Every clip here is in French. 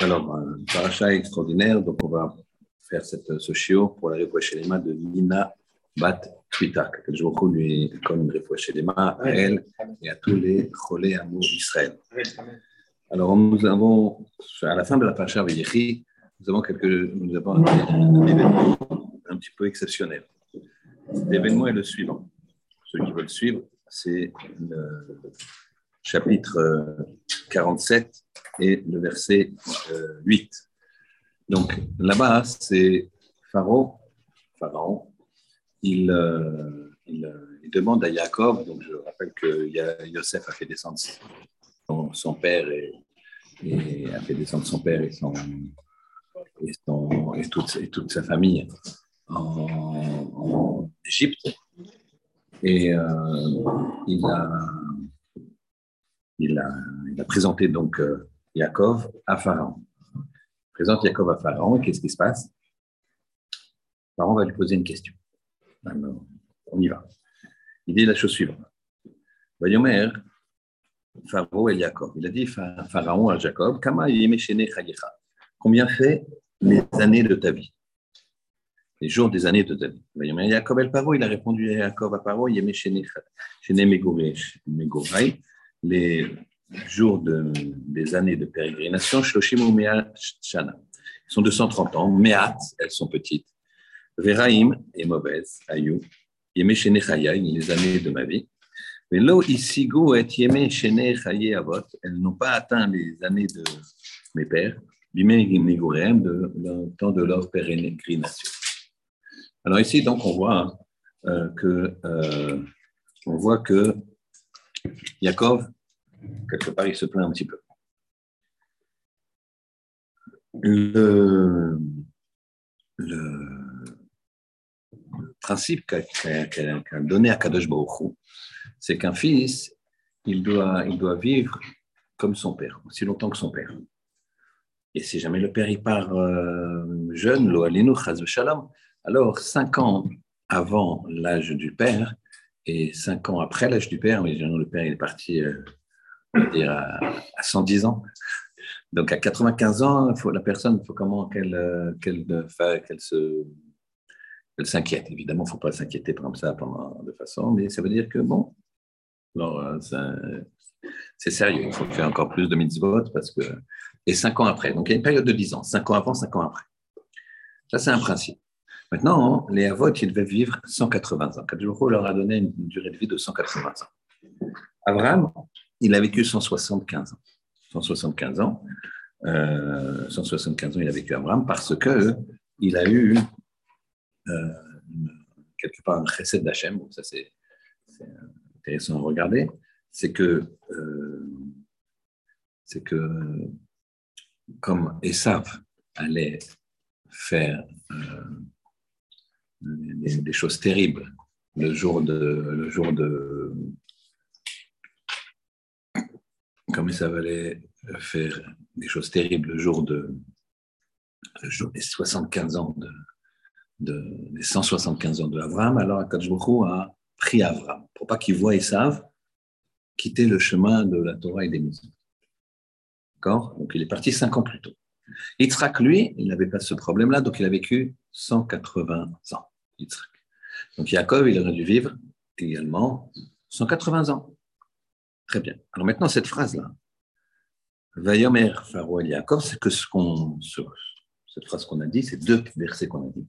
Alors, un paracha extraordinaire, donc on va faire cette, ce chiot pour la mains de Nina Bat Twita, que je vous lui comme une mains à elle et à tous les cholés amour d'Israël. Alors, nous avons, à la fin de la paracha Vayechi, nous avons, quelque, nous avons un, événement un petit peu exceptionnel. L'événement est le suivant. Ceux qui veulent suivre, c'est le chapitre 47 et le verset 8. Donc là-bas, c'est Pharaon, Pharaon il, demande à Jacob, donc je rappelle que Yosef a fait descendre son, père et, a fait descendre son père et son, et, son, et, toute, toute, sa famille en, Égypte. Et il a il a, présenté donc euh, Yaakov à Pharaon. Il présente Yaakov à Pharaon et qu'est-ce qui se passe? Pharaon va lui poser une question. on y va. Il dit la chose suivante. Vayomer, Pharaon et Yaakov. Il a dit Pharaon à Jacob, Combien fait les années de ta vie? Les jours des années de ta vie. Vayomer Yaakov el Paro, il a répondu à Yaakov à Paro, Yemeshene Megorai les jours de, des années de pérégrination, Shloshim ou Shana. Ils sont 230 ans. Meat, elles sont petites. Veraim est mauvaise. Ayou. Yeme les années de ma vie. Mais là, et Shene Avot, elles n'ont pas atteint les années de mes pères, Bimé Migurem, de, le temps de leur pérégrination. Alors ici, donc, on voit euh, que, euh, on voit que Yaakov, quelque part, il se plaint un petit peu. Le, principe qu'a donné à Kadosh Baruch c'est qu'un fils, il doit, il doit vivre comme son père, aussi longtemps que son père. Et si jamais le père il part euh, jeune, alors cinq ans avant l'âge du père, et cinq ans après l'âge du père, mais le père est parti euh, dire à, 110 ans. Donc à 95 ans, la personne, il faut comment qu'elle euh, qu'elle se elle s'inquiète. Évidemment, il ne faut pas s'inquiéter comme ça pendant de façon, mais ça veut dire que bon, euh, c'est sérieux. Il faut faire encore plus de mitzvot parce que et cinq ans après. Donc il y a une période de 10 ans, cinq ans avant, cinq ans après. Ça c'est un principe. Maintenant, les Avot, ils devaient vivre 180 ans. Kadjouro leur a donné une durée de vie de 180 ans. Abraham, il a vécu 175 ans. 175 ans. 175 euh, ans, il a vécu Abraham parce que il a eu euh, quelque part un chesed d'Hachem. ça, c'est intéressant à regarder. C'est que, euh, que comme Esav allait faire des, choses terribles le jour de, le jour de, comme ça allait faire des choses terribles le jour de, le jour des 75 ans de, de des 175 ans de Avram, alors Akadosh a pris Avram pour pas qu'il voie Esav quitter le chemin de la Torah et des maisons. D'accord? Donc il est parti cinq ans plus tôt. Yitzhak, lui, il n'avait pas ce problème-là, donc il a vécu 180 ans. Yitzhak. Donc Yaakov, il aurait dû vivre également 180 ans. Très bien. Alors maintenant, cette phrase-là, Vayomer Pharaon Yaakov, c'est que ce qu'on, cette phrase qu'on a dit, c'est deux versets qu'on a dit.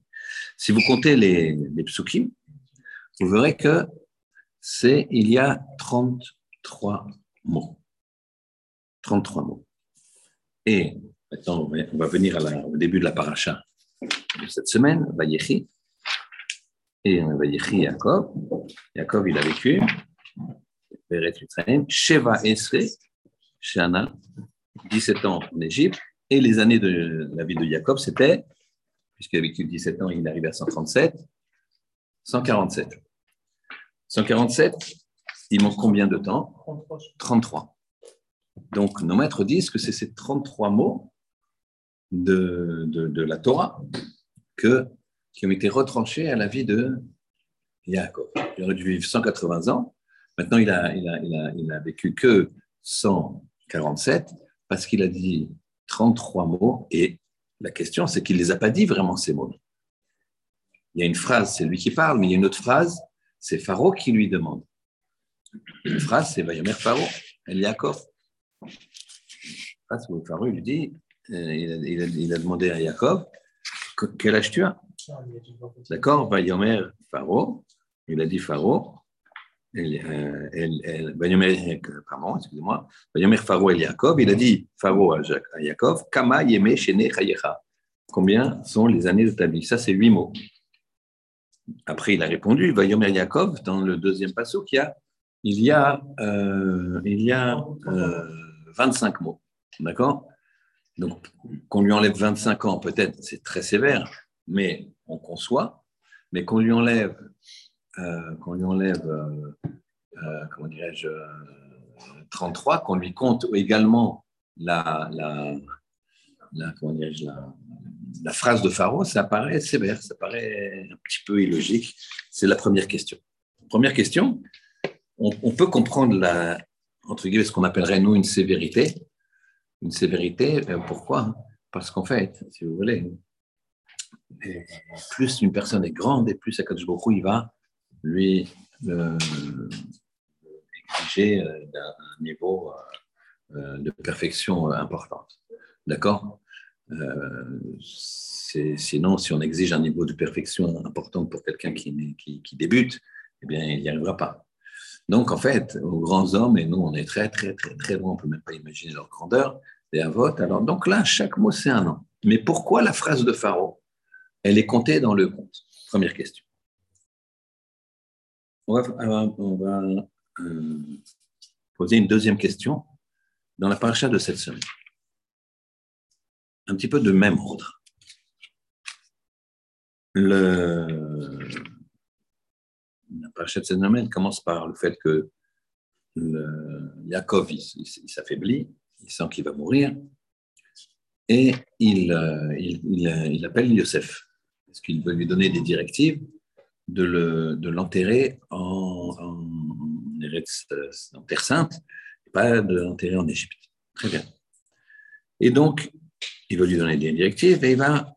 Si vous comptez les, les psukim, vous verrez que c'est, il y a 33 mots. 33 mots. Et maintenant, on va venir au début de la paracha de cette semaine, Vayechi. Et Vayechi Yaakov. Yaakov, il a vécu Sheva Esre, Shana, 17 ans en Égypte, et les années de la vie de Jacob, c'était, puisqu'il a vécu 17 ans, il est arrivé à 137, 147. 147, il manque combien de temps? 33. Donc, nos maîtres disent que c'est ces 33 mots de, de, la Torah que, qui ont été retranchés à la vie de Jacob. Il aurait dû vivre 180 ans, Maintenant, il a, il a, il a, il a vécu que 147. parce qu'il a dit 33 mots et la question, c'est qu'il ne les a pas dit vraiment ces mots. Il y a une phrase, c'est lui qui parle, mais il y a une autre phrase, c'est Pharaon qui lui demande. Une phrase, c'est Vayomer Pharaon, El Yaakov. Où Pharaon lui dit, euh, il a, demandé à Yaakov, quel âge tu as? D'accord Vayomer Pharaon, il a dit Pharaon, pardon, excusez-moi, Pharaon El Yaakov, il a dit Pharaon à Yaakov, Kama Yeme Shene Chayecha. Combien sont les années de ta vie Ça, c'est huit mots. Après, il a répondu, Vayomer Yaakov, dans le deuxième passo, il y a, il y a, euh, il y a euh, 25 mots. D'accord? Donc, qu'on lui enlève 25 ans, peut-être, c'est très sévère, mais on conçoit, mais qu'on lui enlève euh, qu'on lui enlève, euh, euh, comment dirais-je, 33, qu'on lui compte également la, la, la, phrase de Pharaon, ça paraît sévère, ça paraît un petit peu illogique. C'est la première question. Première question, on, on, peut comprendre la, entre guillemets, ce qu'on appellerait nous une sévérité. Une sévérité, pourquoi Parce qu'en fait, si vous voulez, plus une personne est grande et plus Akadosh Baruch il va lui euh, exiger euh, un niveau euh, de perfection importante. D'accord? Sinon, si on exige un niveau de perfection important pour quelqu'un qui, qui, débute, eh bien, il n'y arrivera pas. Donc, en fait, aux grands hommes, et nous, on est très, très, très, très loin, on ne peut même pas imaginer leur grandeur, des avotes. Alors, donc là, chaque mot, c'est un an. Mais pourquoi la phrase de Pharaon Elle est comptée dans le compte. Première question. On va, euh, poser une deuxième question dans la paracha de cette semaine. Un petit peu de même ordre. Le, la cette semaine commence par le fait que le, Yaakov s'affaiblit, il sent qu'il va mourir, et il, euh, il, il appelle Yosef, parce qu'il veut lui donner des directives de l'enterrer en, en, Terre Sainte, et pas de l'enterrer en Égypte. Très bien. Et donc, il va lui donner des directives et il va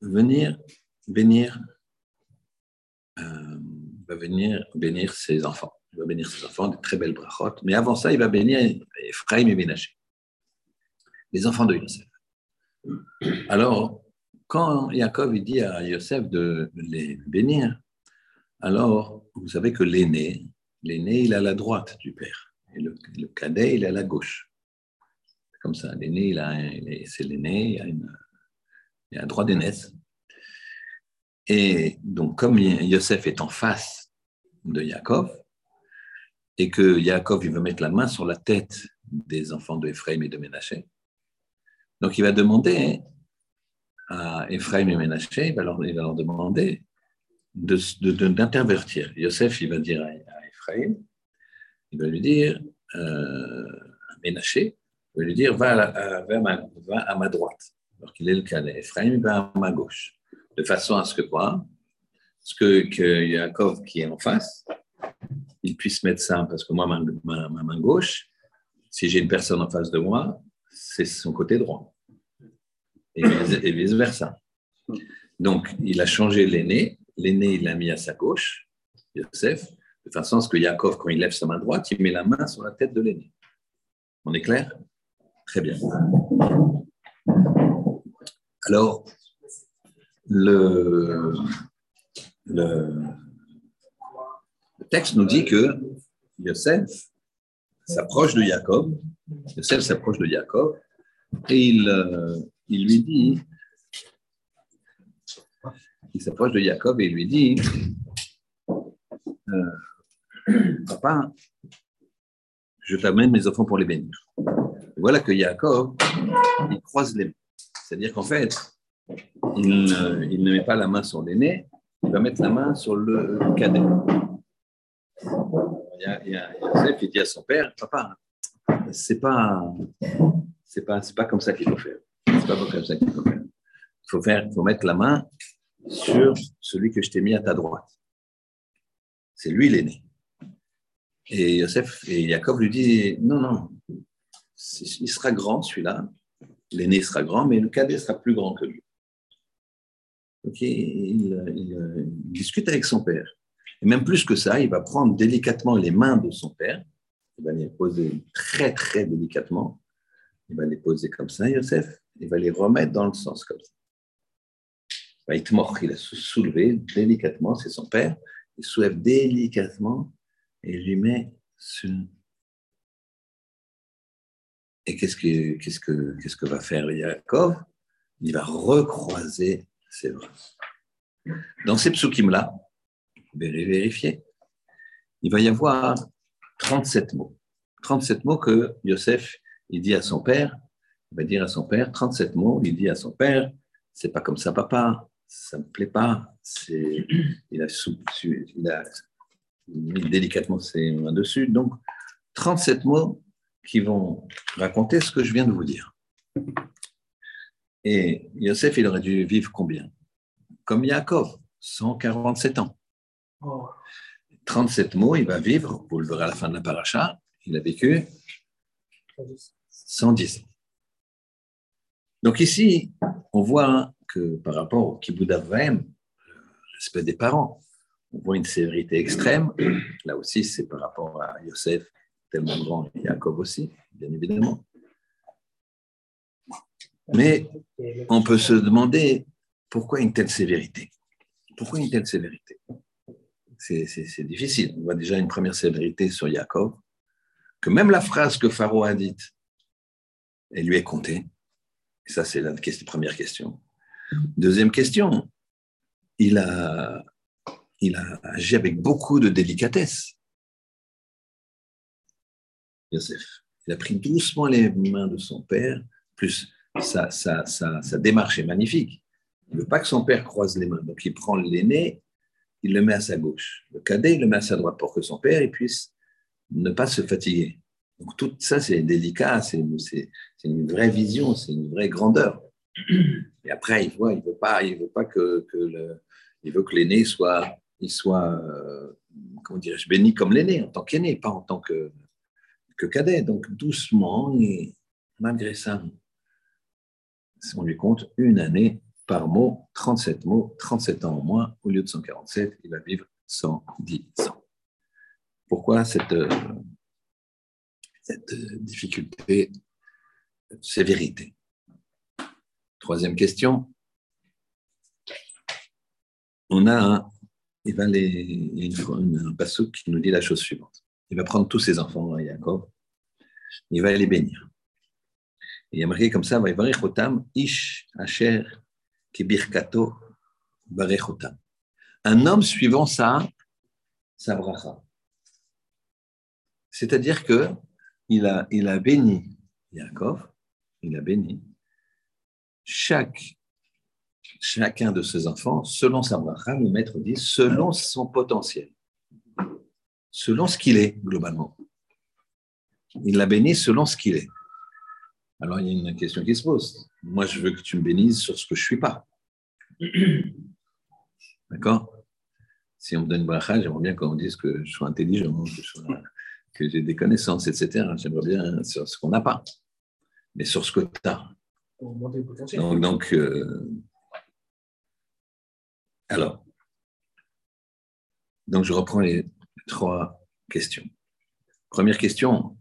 venir bénir, euh, va venir bénir ses enfants. Il va bénir ses enfants, des très belles brachot. Mais avant ça, il va bénir Ephraim et Ménaché, les enfants de Yosef. Alors, quand Yaakov dit à Yosef de les bénir, alors vous savez que l'aîné, l'aîné, il à la droite du père, et le, cadet, il à la gauche. Comme ça, l'aîné, il c'est l'aîné, il a, il a un droit d'aînesse. Et donc, comme Yosef est en face de Yaakov, et que Yaakov, il veut mettre la main sur la tête des enfants de et de Ménaché, donc il va demander à Ephraim et Ménaché, il va leur, demander d'intervertir. De, Yosef, il va dire à, Ephraim, il va lui dire, euh, Ménaché, il va lui dire, va à, ma, à droite, alors qu'il est le cadet. Ephraim va à ma gauche, de façon à ce que quoi Ce que, que Yaakov, qui est en face, il puisse mettre ça, parce que moi, ma, ma main gauche, si j'ai une personne en face de moi, c'est son côté droit. Et, et vice-versa. Donc, il a changé l'aîné l'aîné, il l'a mis à sa gauche, Yosef, de façon à ce que Yaakov, quand il lève sa main droite, il met la main sur la tête de l'aîné. On est clair? Très bien. Alors, le, texte nous dit que Yosef s'approche de Jacob, Yosef s'approche de Jacob, et il, euh, il lui dit il s'approche de Jacob et lui dit euh, Papa, je t'amène mes enfants pour les bénir. voilà que Jacob, il croise les mains. C'est-à-dire qu'en fait, il ne, met pas la main sur l'aîné, il va mettre la main sur le cadet. Il y a, il dit à son père Papa, c'est pas, c'est pas, c'est pas comme ça qu'il faut faire. C'est pas comme ça qu'il faut faire. Il faut faire, faut mettre la main sur celui que je t'ai mis à ta droite. C'est lui l'aîné. Et Yosef et Jacob lui disent non, non, il sera grand celui-là, l'aîné sera grand, mais le cadet sera plus grand que lui. Ok, il, discute avec son père. Et même plus que ça, il va prendre délicatement les mains de son père, il va les poser très très délicatement, il va les poser comme ça, Yosef, il va les remettre dans le sens comme ça. Il a soulevé délicatement, c'est son père, il soulève délicatement et lui met sur, et qu'est-ce que, qu'est-ce que, qu'est-ce que va faire Yaakov? Il va recroiser ses bras. Dans ces psukim-là, vous vérifier, il va y avoir 37 mots. 37 mots que Yosef, il dit à son père, il va dire à son père, 37 mots, il dit à son père, c'est pas comme ça papa, ça me plaît pas, c'est, il, a il a mis délicatement ses mains dessus, donc 37 mots qui vont raconter ce que je viens de vous dire. Et Yosef, il aurait dû vivre combien? Comme Yaakov, 147 ans. 37 mots, il va vivre, vous le verrez à la fin de la paracha, il a vécu 110 ans. Donc ici, on voit que par rapport au kibbutz le respect des parents, on voit une sévérité extrême. Là aussi, c'est par rapport à Yosef, tellement grand, et Jacob aussi, bien évidemment. Mais on peut se demander pourquoi une telle sévérité? Pourquoi une telle sévérité? C'est difficile. On voit déjà une première sévérité sur Jacob, que même la phrase que Pharaon a dite, elle lui est comptée. Ça, c'est la première question. Deuxième question, il a, il a agi avec beaucoup de délicatesse. Il a pris doucement les mains de son père, plus sa, sa, démarche est magnifique. Il ne veut pas que son père croise les mains. Donc il prend l'aîné, il le met à sa gauche. Le cadet, il le met à sa droite pour que son père il puisse ne pas se fatiguer. Donc tout ça, c'est délicat, c'est une vraie vision, c'est une vraie grandeur. Et après, il voit, il veut pas, il veut pas que, le, il veut que l'aîné soit, il soit, euh, comment dirais-je, béni comme l'aîné en tant qu'aîné, pas en tant que que cadet. Donc doucement, et malgré ça, on lui compte une année par mot, 37 mots, 37 ans au moins, au lieu de 147, il va vivre 110 ans. Pourquoi cette, cette difficulté, cette sévérité? Troisième question. On a un, il va qui nous dit la chose suivante. Il va prendre tous ses enfants, Jacob, il va les bénir. Il y a marqué comme ça, ish asher kibirkato. Un homme suivant sa, sa bracha. C'est-à-dire que il a, il a béni Yaakov, il a béni chaque, chacun de ses enfants selon sa bracha, le maître dit, selon son potentiel selon ce qu'il est, globalement. Il l'a béni selon ce qu'il est. Alors, il y a une question qui se pose. Moi, je veux que tu me bénisses sur ce que je ne suis pas. D'accord? Si on me donne une bracha, j'aimerais bien qu'on me dise que je sois intelligent, que, j'ai des connaissances, etc. J'aimerais bien sur ce qu'on n'a pas, mais sur ce que tu as. Donc, donc euh, alors, donc je reprends les, trois questions. Première question,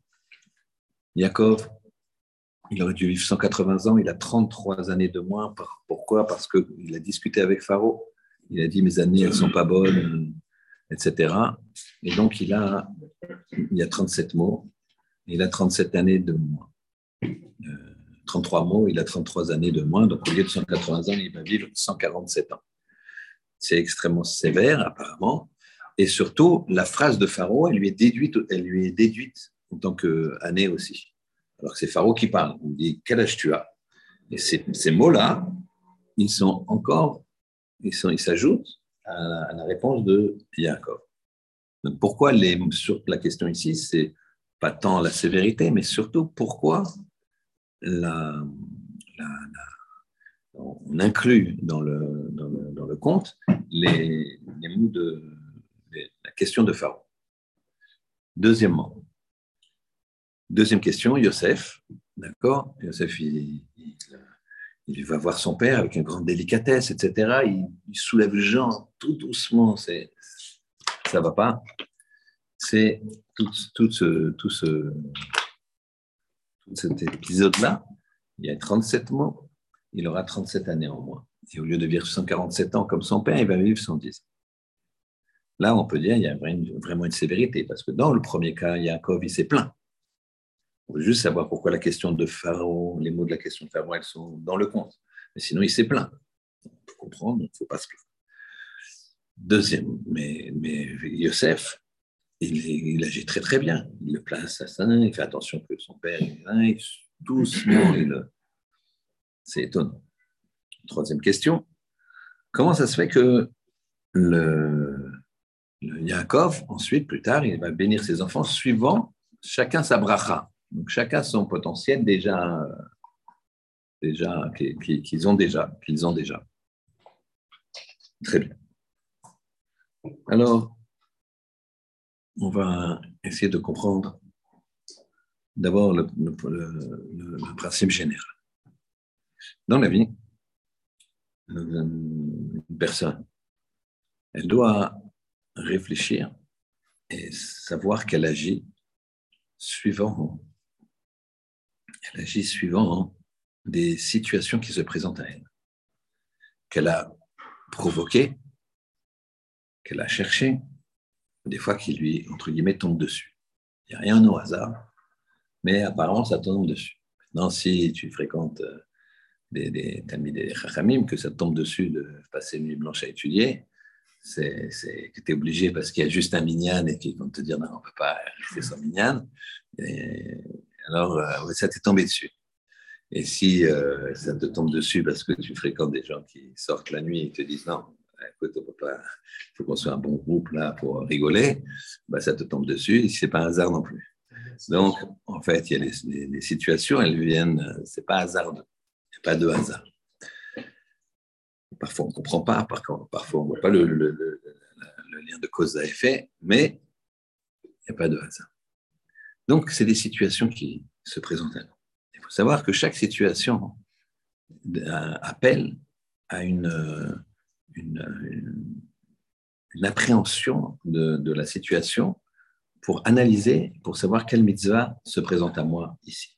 Yaakov, il aurait dû vivre 180 ans, il a 33 années de moins. Pourquoi? Parce qu'il a discuté avec Pharaon, il a dit mes années, elles ne sont pas bonnes, etc. Et donc, il a, il a 37 mots, il a 37 années de moins. 33 euh, mots, il a 33 années de moins, donc au lieu de 180 ans, il va vivre 147 ans. C'est extrêmement sévère, apparemment, et surtout, la phrase de Pharaon, elle lui est déduite, elle lui est déduite en tant qu'année aussi. Alors que c'est Pharaon qui parle. Il dit Quel âge tu as? Et ces, mots-là, ils sont encore, ils s'ajoutent à, la réponse de Yaakov. Donc pourquoi les, sur, la question ici, c'est pas tant la sévérité, mais surtout pourquoi on inclut dans le, conte les mots de la question de Pharaon. Deuxièmement, Deuxième question, Yosef. D'accord? Yosef, il, va voir son père avec une grande délicatesse, etc. Il, soulève Jean tout doucement. C'est, ça va pas. C'est tout, ce, tout, ce, tout cet épisode-là. Il y a 37 mots. Il aura 37 années en moins. Et au lieu de vivre 147 ans comme son père, il va vivre 110. Là, on peut dire qu'il y a vraiment une sévérité, parce que dans le premier cas, Yaakov, il s'est plaint. Veut juste savoir pourquoi la question de Pharaon, les mots de la question de Pharaon, elles sont dans le compte. Mais sinon, il s'est plaint. On peut comprendre, il ne faut pas se plaindre. Deuxième, mais, mais Yosef, il, agit très très bien. Il le place à ça, il fait attention que son père, il, doucement, il, c'est étonnant. Troisième question, comment ça se fait que le, le Yaakov, ensuite, plus tard, il va bénir ses enfants suivant chacun sa bracha? Donc chacun son potentiel déjà, déjà qu'ils ont déjà, qu'ils ont déjà. Très bien. Alors, on va essayer de comprendre d'abord le, principe général. Dans la vie, une personne, elle doit réfléchir et savoir qu'elle agit suivant elle agit suivant des situations qui se présentent à elle, qu'elle a provoquées, qu'elle a cherchées, des fois qui lui, entre guillemets, tombe dessus. Il n'y a rien au hasard, mais apparemment, ça tombe dessus. Maintenant, si tu fréquentes euh, des, des des chachamim, que ça tombe dessus de passer une nuit blanche à étudier, c'est que tu es obligé parce qu'il y a juste un minyan et qu'ils vont te dire non, on ne peut pas rester sans minyan. Alors, euh, ça t'est tombé dessus. Et si euh, ça te tombe dessus parce que tu fréquentes des gens qui sortent la nuit et te disent non, écoute, il faut qu'on soit un bon groupe là pour rigoler, bah, ça te tombe dessus, ce n'est pas un hasard non plus. Donc, en fait, il y a les, situations, elles viennent, c'est pas hasard, il n'y a pas de hasard. Parfois, on ne comprend pas, parfois, on ne voit pas le, le, lien de cause à effet, mais il n'y a pas de hasard. Donc, c'est des situations qui se présentent à nous. Il faut savoir que chaque situation euh, appelle à une, une, appréhension de, la situation pour analyser, pour savoir quelle mitzvah se présente à moi ici.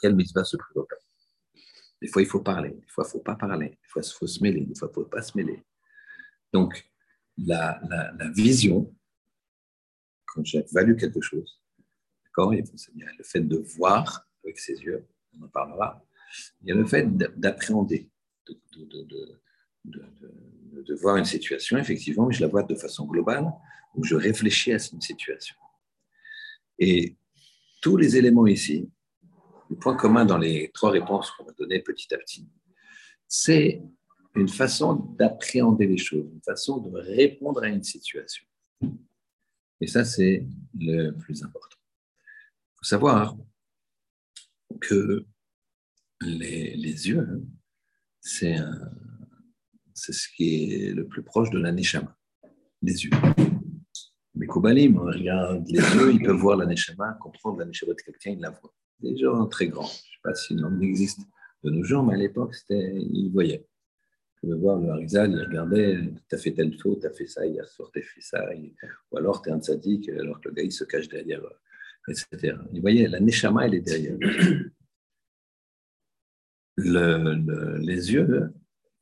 Quelle mitzvah se présente à moi. Des fois, il faut parler, des fois, il ne faut pas parler, des fois, il faut se mêler, des fois, il ne faut pas se mêler. Donc, la vision, quand j'ai valu quelque chose, il y a le fait de voir avec ses yeux, on en parlera. Il y a le fait d'appréhender, de, voir une situation, effectivement, je la vois de façon globale, où je réfléchis à une situation. Et tous les éléments ici, le point commun dans les trois réponses qu'on va donner petit à petit, c'est une façon d'appréhender les choses, une façon de répondre à une situation. Et ça, c'est le plus important savoir que les, yeux, c'est ce qui est le plus proche de la neshama, les yeux. Mais Koubalim, on regarde les yeux, ils peuvent voir la neshama, comprendre la neshama de quelqu'un, ils la voient. Des gens très grands. Je ne sais pas si le existe de nos jours, mais à l'époque, ils voyaient. Vous pouvez voir le Harizal, il regardait, tu as fait telle faute, tu as fait ça, hier soir, tu as fait ça, ou alors tu es un sadique, alors que le gars, il se cache derrière etc. Vous voyez, la neshama, elle est derrière. les yeux,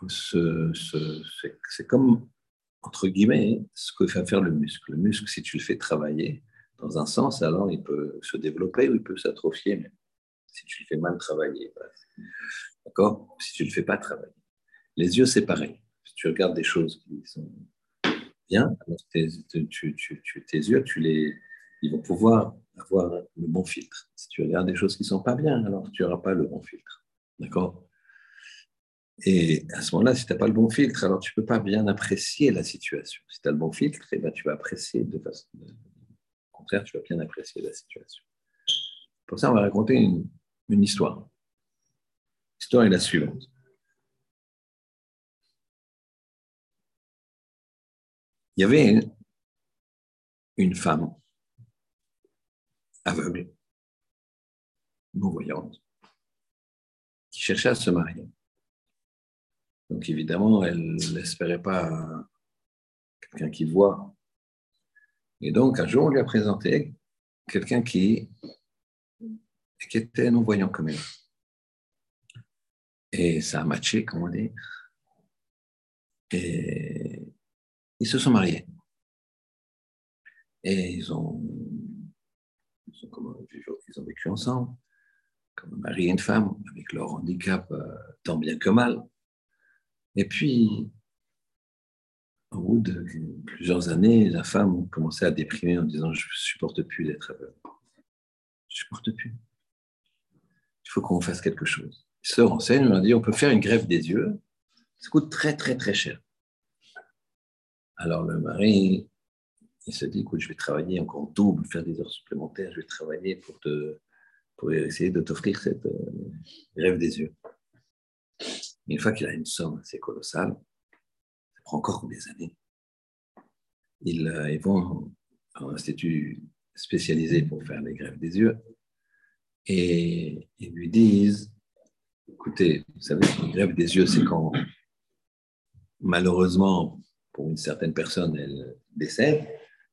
c'est comme, entre guillemets, ce que fait faire le muscle. Le muscle, si tu le fais travailler dans un sens, alors il peut se développer ou il peut s'atrophier. Mais si tu le fais mal travailler, bah, d'accord? Si tu ne le fais pas travailler. Les yeux, c'est pareil. Si tu regardes des choses qui sont bien, tes, tes yeux, tu les, ils vont pouvoir avoir le bon filtre. Si tu regardes des choses qui ne sont pas bien, alors tu n'auras pas le bon filtre. D'accord? Et à ce moment-là, si tu n'as pas le bon filtre, alors tu ne peux pas bien apprécier la situation. Si tu as le bon filtre, eh ben, tu vas apprécier de façon. Au contraire, tu vas bien apprécier la situation. Pour ça, on va raconter une histoire. L'histoire est la suivante. Il y avait une femme aveugle, non-voyante, qui cherchait à se marier. Donc évidemment, elle n'espérait pas quelqu'un qui voit. Et donc un jour, on lui a présenté quelqu'un qui, qui était non-voyant comme elle. Et ça a matché, comme on dit. Et ils se sont mariés. Et ils ont, ils ont, vécu ensemble, comme un mari et une femme, avec leur handicap euh, tant bien que mal. Et puis, au bout de plusieurs années, la femme commençait à déprimer en disant Je ne supporte plus d'être aveugle. Je ne supporte plus. Il faut qu'on fasse quelque chose. Ils se renseignent, on dit On peut faire une greffe des yeux. Ça coûte très, très, très cher. Alors le mari, il se dit Écoute, je vais travailler encore double, faire des heures supplémentaires, je vais travailler pour, te, pour essayer de t'offrir cette euh, greffe des yeux. Une fois qu'il a une somme assez colossale, ça prend encore des années. Ils, euh, ils vont à un institut spécialisé pour faire les greffes des yeux et ils lui disent écoutez, vous savez, les greffes des yeux, c'est quand malheureusement, pour une certaine personne, elle décède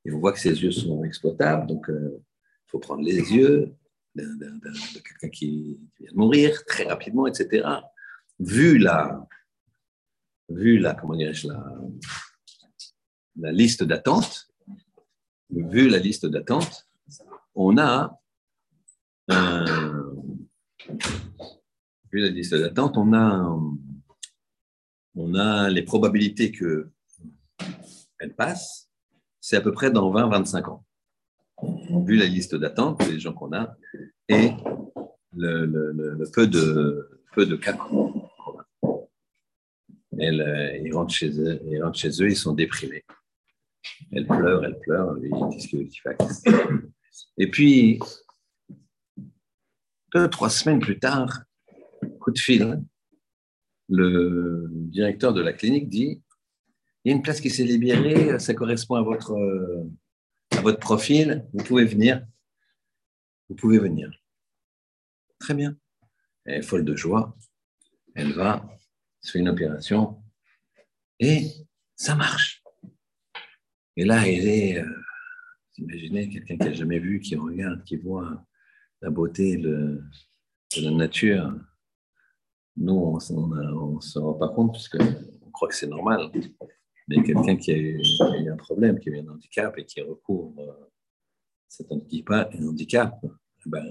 et on voit que ses yeux sont exploitables, donc il euh, faut prendre les yeux de quelqu'un qui vient de mourir très rapidement, etc vu la, vu la, comment la, la liste d'attente, vu la liste d'attente, on a, vu la liste d'attente, on a, on a les probabilités que elle passe, c'est à peu près dans 20-25 ans. Vu la liste d'attente, les gens qu'on a, et le, peu de peu de cas euh, ils, rentrent chez eux, ils rentrent chez eux, ils sont déprimés. Elle pleure, elle pleure, qu'est-ce qu'il fait Et puis, deux, trois semaines plus tard, coup de fil, le directeur de la clinique dit il y a une place qui s'est libérée, ça correspond à votre, à votre profil, vous pouvez venir. Vous pouvez venir. Très bien. Elle est folle de joie. Elle va, se fait une opération et ça marche. Et là, il est, euh, imaginez quelqu'un qui n'a jamais vu, qui regarde, qui voit la beauté de, la nature. Nous, on ne se rend pas compte puisqu'on croit que c'est normal. Quelqu'un qui, a eu un problème, qui a eu un handicap et qui recouvre euh, cet handicap, un handicap ben,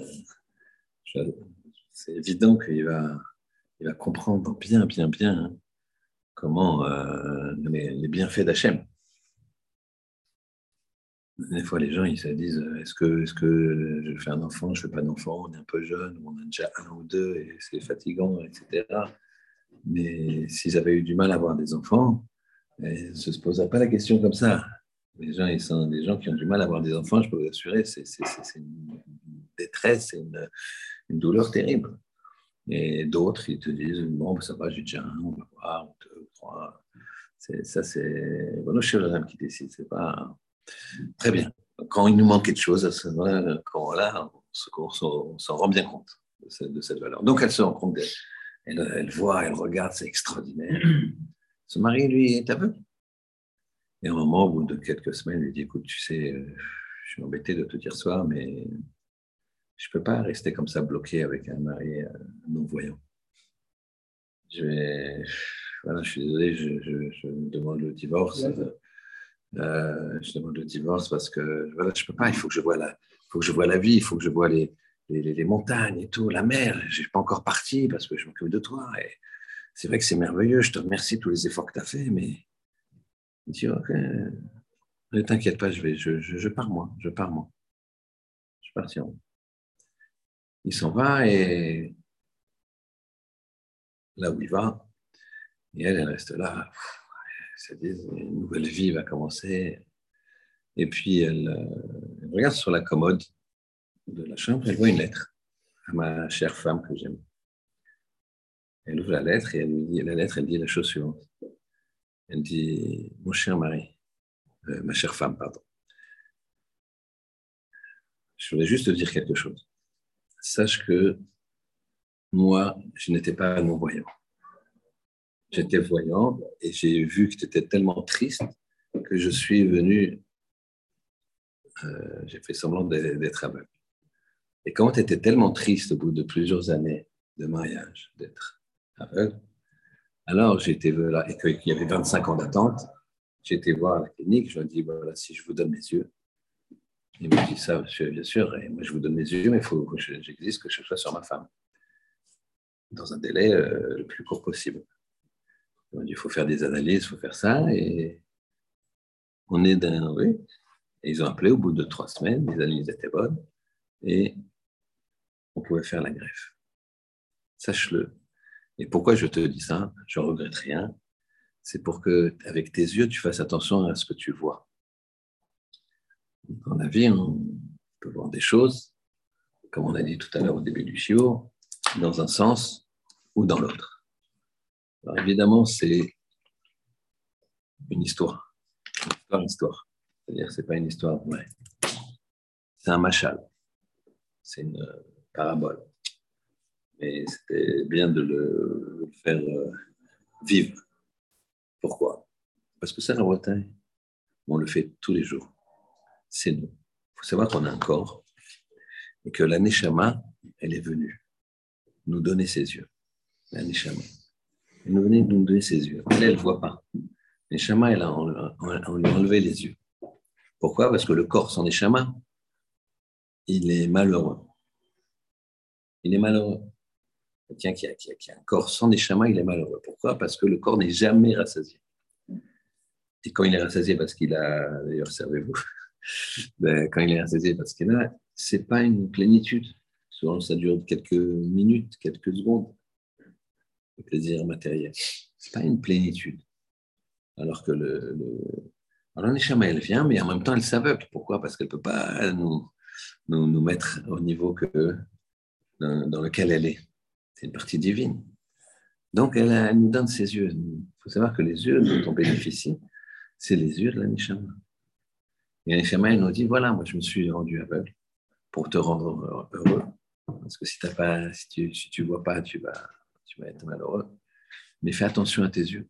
c'est évident qu'il va il va comprendre bien, bien, bien hein, comment euh, les, bienfaits d'Hachem. Des fois, les gens ils se disent est-ce que, est que je fais un enfant, je ne fais pas d'enfant, on est un peu jeune, on a déjà un ou deux et c'est fatigant, etc. Mais s'ils avaient eu du mal à avoir des enfants, ils ne se poseraient pas la question comme ça. Les gens, ils sont des gens qui ont du mal à avoir des enfants, je peux vous assurer, c'est une détresse, c'est une, douleur terrible. Et d'autres, ils te disent Bon, ben, ça va, j'ai déjà un, on va voir, deux, trois. Ça, c'est le chirurgien qui décide. C'est pas. Très bien. Quand il nous manque quelque chose, à ce moment-là, on, s'en rend bien compte de cette, valeur. Donc, elle se rend compte, elle, elle, voit, elle regarde, c'est extraordinaire. Son mari, lui, est aveugle. Et à un moment, au bout de quelques semaines, il lui dit Écoute, tu sais, euh, je suis embêté de te dire soir, mais je ne peux pas rester comme ça bloqué avec un mari euh, non-voyant. Je, vais, voilà, je suis désolé, je, demande le divorce. Euh, je demande le divorce parce que voilà, je ne peux pas, il faut que je vois la, faut que je vois la vie, il faut que je vois les, les, montagnes et tout, la mer. Je ne suis pas encore parti parce que je m'occupe de toi. Et c'est vrai que c'est merveilleux, je te remercie de tous les efforts que tu as fait, mais il dit, ok, ne t'inquiète pas, je, vais, je, je, pars moi, je pars moi. Je. Il s'en va et là où il va, et elle, elle reste là. Elle dit, une nouvelle vie va commencer. Et puis elle, euh, elle, regarde sur la commode de la chambre, elle voit une lettre à ma chère femme que j'aime. Elle ouvre la lettre et elle lui dit, la lettre, elle dit la chose suivante. Elle dit, mon cher mari, euh, ma chère femme, pardon. Je voulais juste te dire quelque chose. sache que moi, je n'étais pas non-voyant. J'étais voyant et j'ai vu que tu étais tellement triste que je suis venu, euh, j'ai fait semblant d'être aveugle. Et quand tu étais tellement triste au bout de plusieurs années de mariage d'être alors été là, et qu'il y avait 25 ans d'attente, été voir la clinique, je leur ai dit, voilà, si je vous donne mes yeux, il m'a dit ça, monsieur, bien sûr, et moi je vous donne mes yeux, mais il faut que j'existe, que je sois sur ma femme, dans un délai euh, le plus court possible. Il faut faire des analyses, il faut faire ça, et on est dans. Oui. Et ils ont appelé au bout de trois semaines, les analyses étaient bonnes, et on pouvait faire la greffe. Sache-le. Et pourquoi je te dis ça? Je ne regrette rien. C'est pour que, avec tes yeux, tu fasses attention à ce que tu vois. Dans la vie, on peut voir des choses, comme on a dit tout à l'heure au début du chiot, dans un sens ou dans l'autre. Alors évidemment, c'est une histoire. Une histoire. C'est-à-dire, ce n'est pas une histoire. C'est un machal. C'est une parabole. Mais c'était bien de le faire euh, vivre. Pourquoi? Parce que c'est la Bretagne. On le fait tous les jours. C'est nous. Il faut savoir qu'on a un corps et que la Neshama, elle est venue nous donner ses yeux. La Neshama. Elle nous venait nous donner ses yeux. Elle, elle ne voit pas. Neshama, elle a enlevé les yeux. Pourquoi? Parce que le corps sans Neshama, il est malheureux. Il est malheureux. Quelqu'un qui a, qui, a, un corps sans Neshama, il est malheureux. Pourquoi? Parce que le corps n'est jamais rassasié. Et quand il est rassasié parce qu'il a, d'ailleurs, servez-vous, ben, quand il est rassasié parce qu'il a, c'est pas une plénitude. Souvent, ça dure quelques minutes, quelques secondes, le plaisir matériel. C'est pas une plénitude. Alors que le, le... Alors, elle vient, mais en même temps, elle s'aveugle. Pourquoi? Parce qu'elle ne peut pas nous, nous, nous, mettre au niveau que, dans, dans lequel elle est. C'est une partie divine. Donc, elle, nous donne ses yeux. Il faut savoir que les yeux dont on bénéficie, c'est les yeux de la Neshama. Et la Neshama, elle nous dit, voilà, moi, je me suis rendu aveugle pour te rendre heureux. Parce que si, as pas, si tu ne si tu vois pas, tu vas, tu vas être malheureux. Mais fais attention à tes yeux.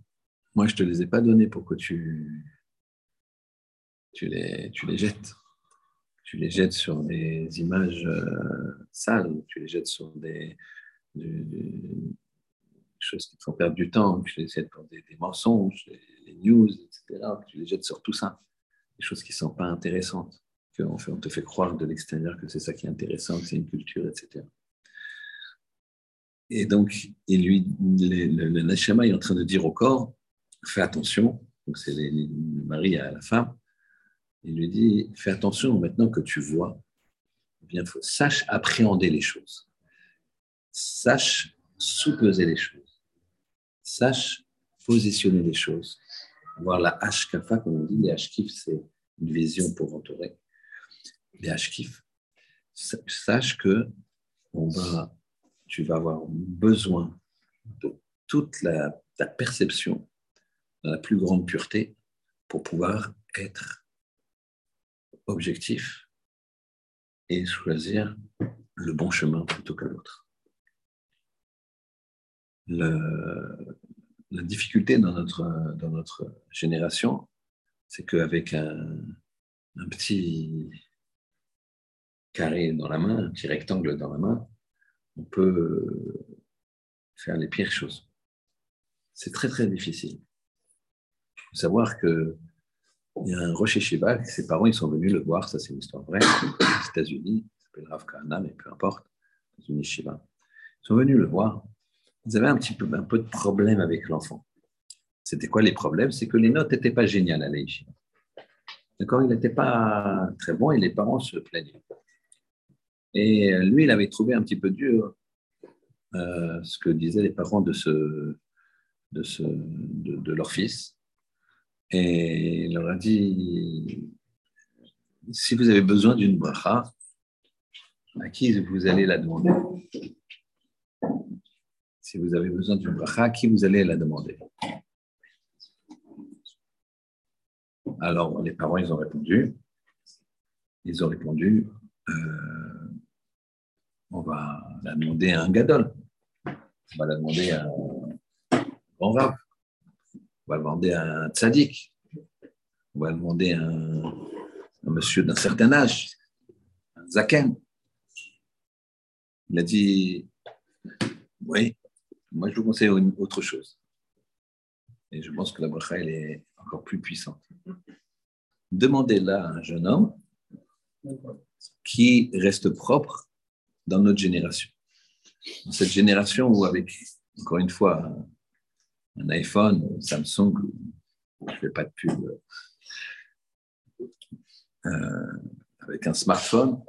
Moi, je ne te les ai pas donnés pour que tu, tu, les, tu les jettes. Tu les jettes sur des images euh, sales, tu les jettes sur des, des, choses qui te font perdre du temps, tu les jettes pour des, mensonges, les, news, etc. Tu les jettes sur tout ça. Des choses qui ne sont pas intéressantes. On, fait, on te fait croire de l'extérieur que c'est ça qui est intéressant, que c'est une culture, etc. Et donc, il lui, le, le, Nashama est en train de dire au corps, fais attention, donc c'est le mari à la femme, il lui dit, fais attention maintenant que tu vois, eh bien, faut, sache appréhender les choses, sache sous-peser les choses, sache positionner les choses, voir la hashkafa, comme on dit, les hashkif, c'est une vision pour entourer, les hashkif, sache que tu vas avoir besoin de toute la, ta perception dans la plus grande pureté pour pouvoir être objectif et choisir le bon chemin plutôt que l'autre. La difficulté dans notre, dans notre génération, c'est qu'avec un, petit carré dans la main, un petit rectangle dans la main, on peut faire les pires choses. C'est très très difficile faut savoir que il y a un Rocher Shiva, ses parents ils sont venus le voir, ça c'est une histoire vraie, aux États-Unis, il s'appelle Rav mais peu importe, dans une Shiva. Ils sont venus le voir. Ils avaient un petit peu, un peu de problème avec l'enfant. C'était quoi les problèmes? C'est que les notes n'étaient pas géniales à l'Aïchiva. D'accord? Il n'était pas très bon et les parents se plaignaient. Et lui, il avait trouvé un petit peu dur euh, ce que disaient les parents de leur fils et il leur a dit si vous avez besoin d'une bracha, à qui vous allez la demander? Si vous avez besoin d'une bracha, qui vous allez la demander? Alors, les parents, ils ont répondu. Ils ont répondu euh, on va la demander à un gadol. On va la demander à un grand. On va la demander à un tzaddik. On va demander à un, monsieur d'un certain âge, un zaken. Il a dit, oui, moi je vous conseille autre chose. Et je pense que la bracha, elle est encore plus puissante. Demandez là à un jeune homme qui reste propre dans notre génération. Dans cette génération où avec, encore une fois, un iPhone, Samsung, je ne fais pas de pub, euh, avec un smartphone,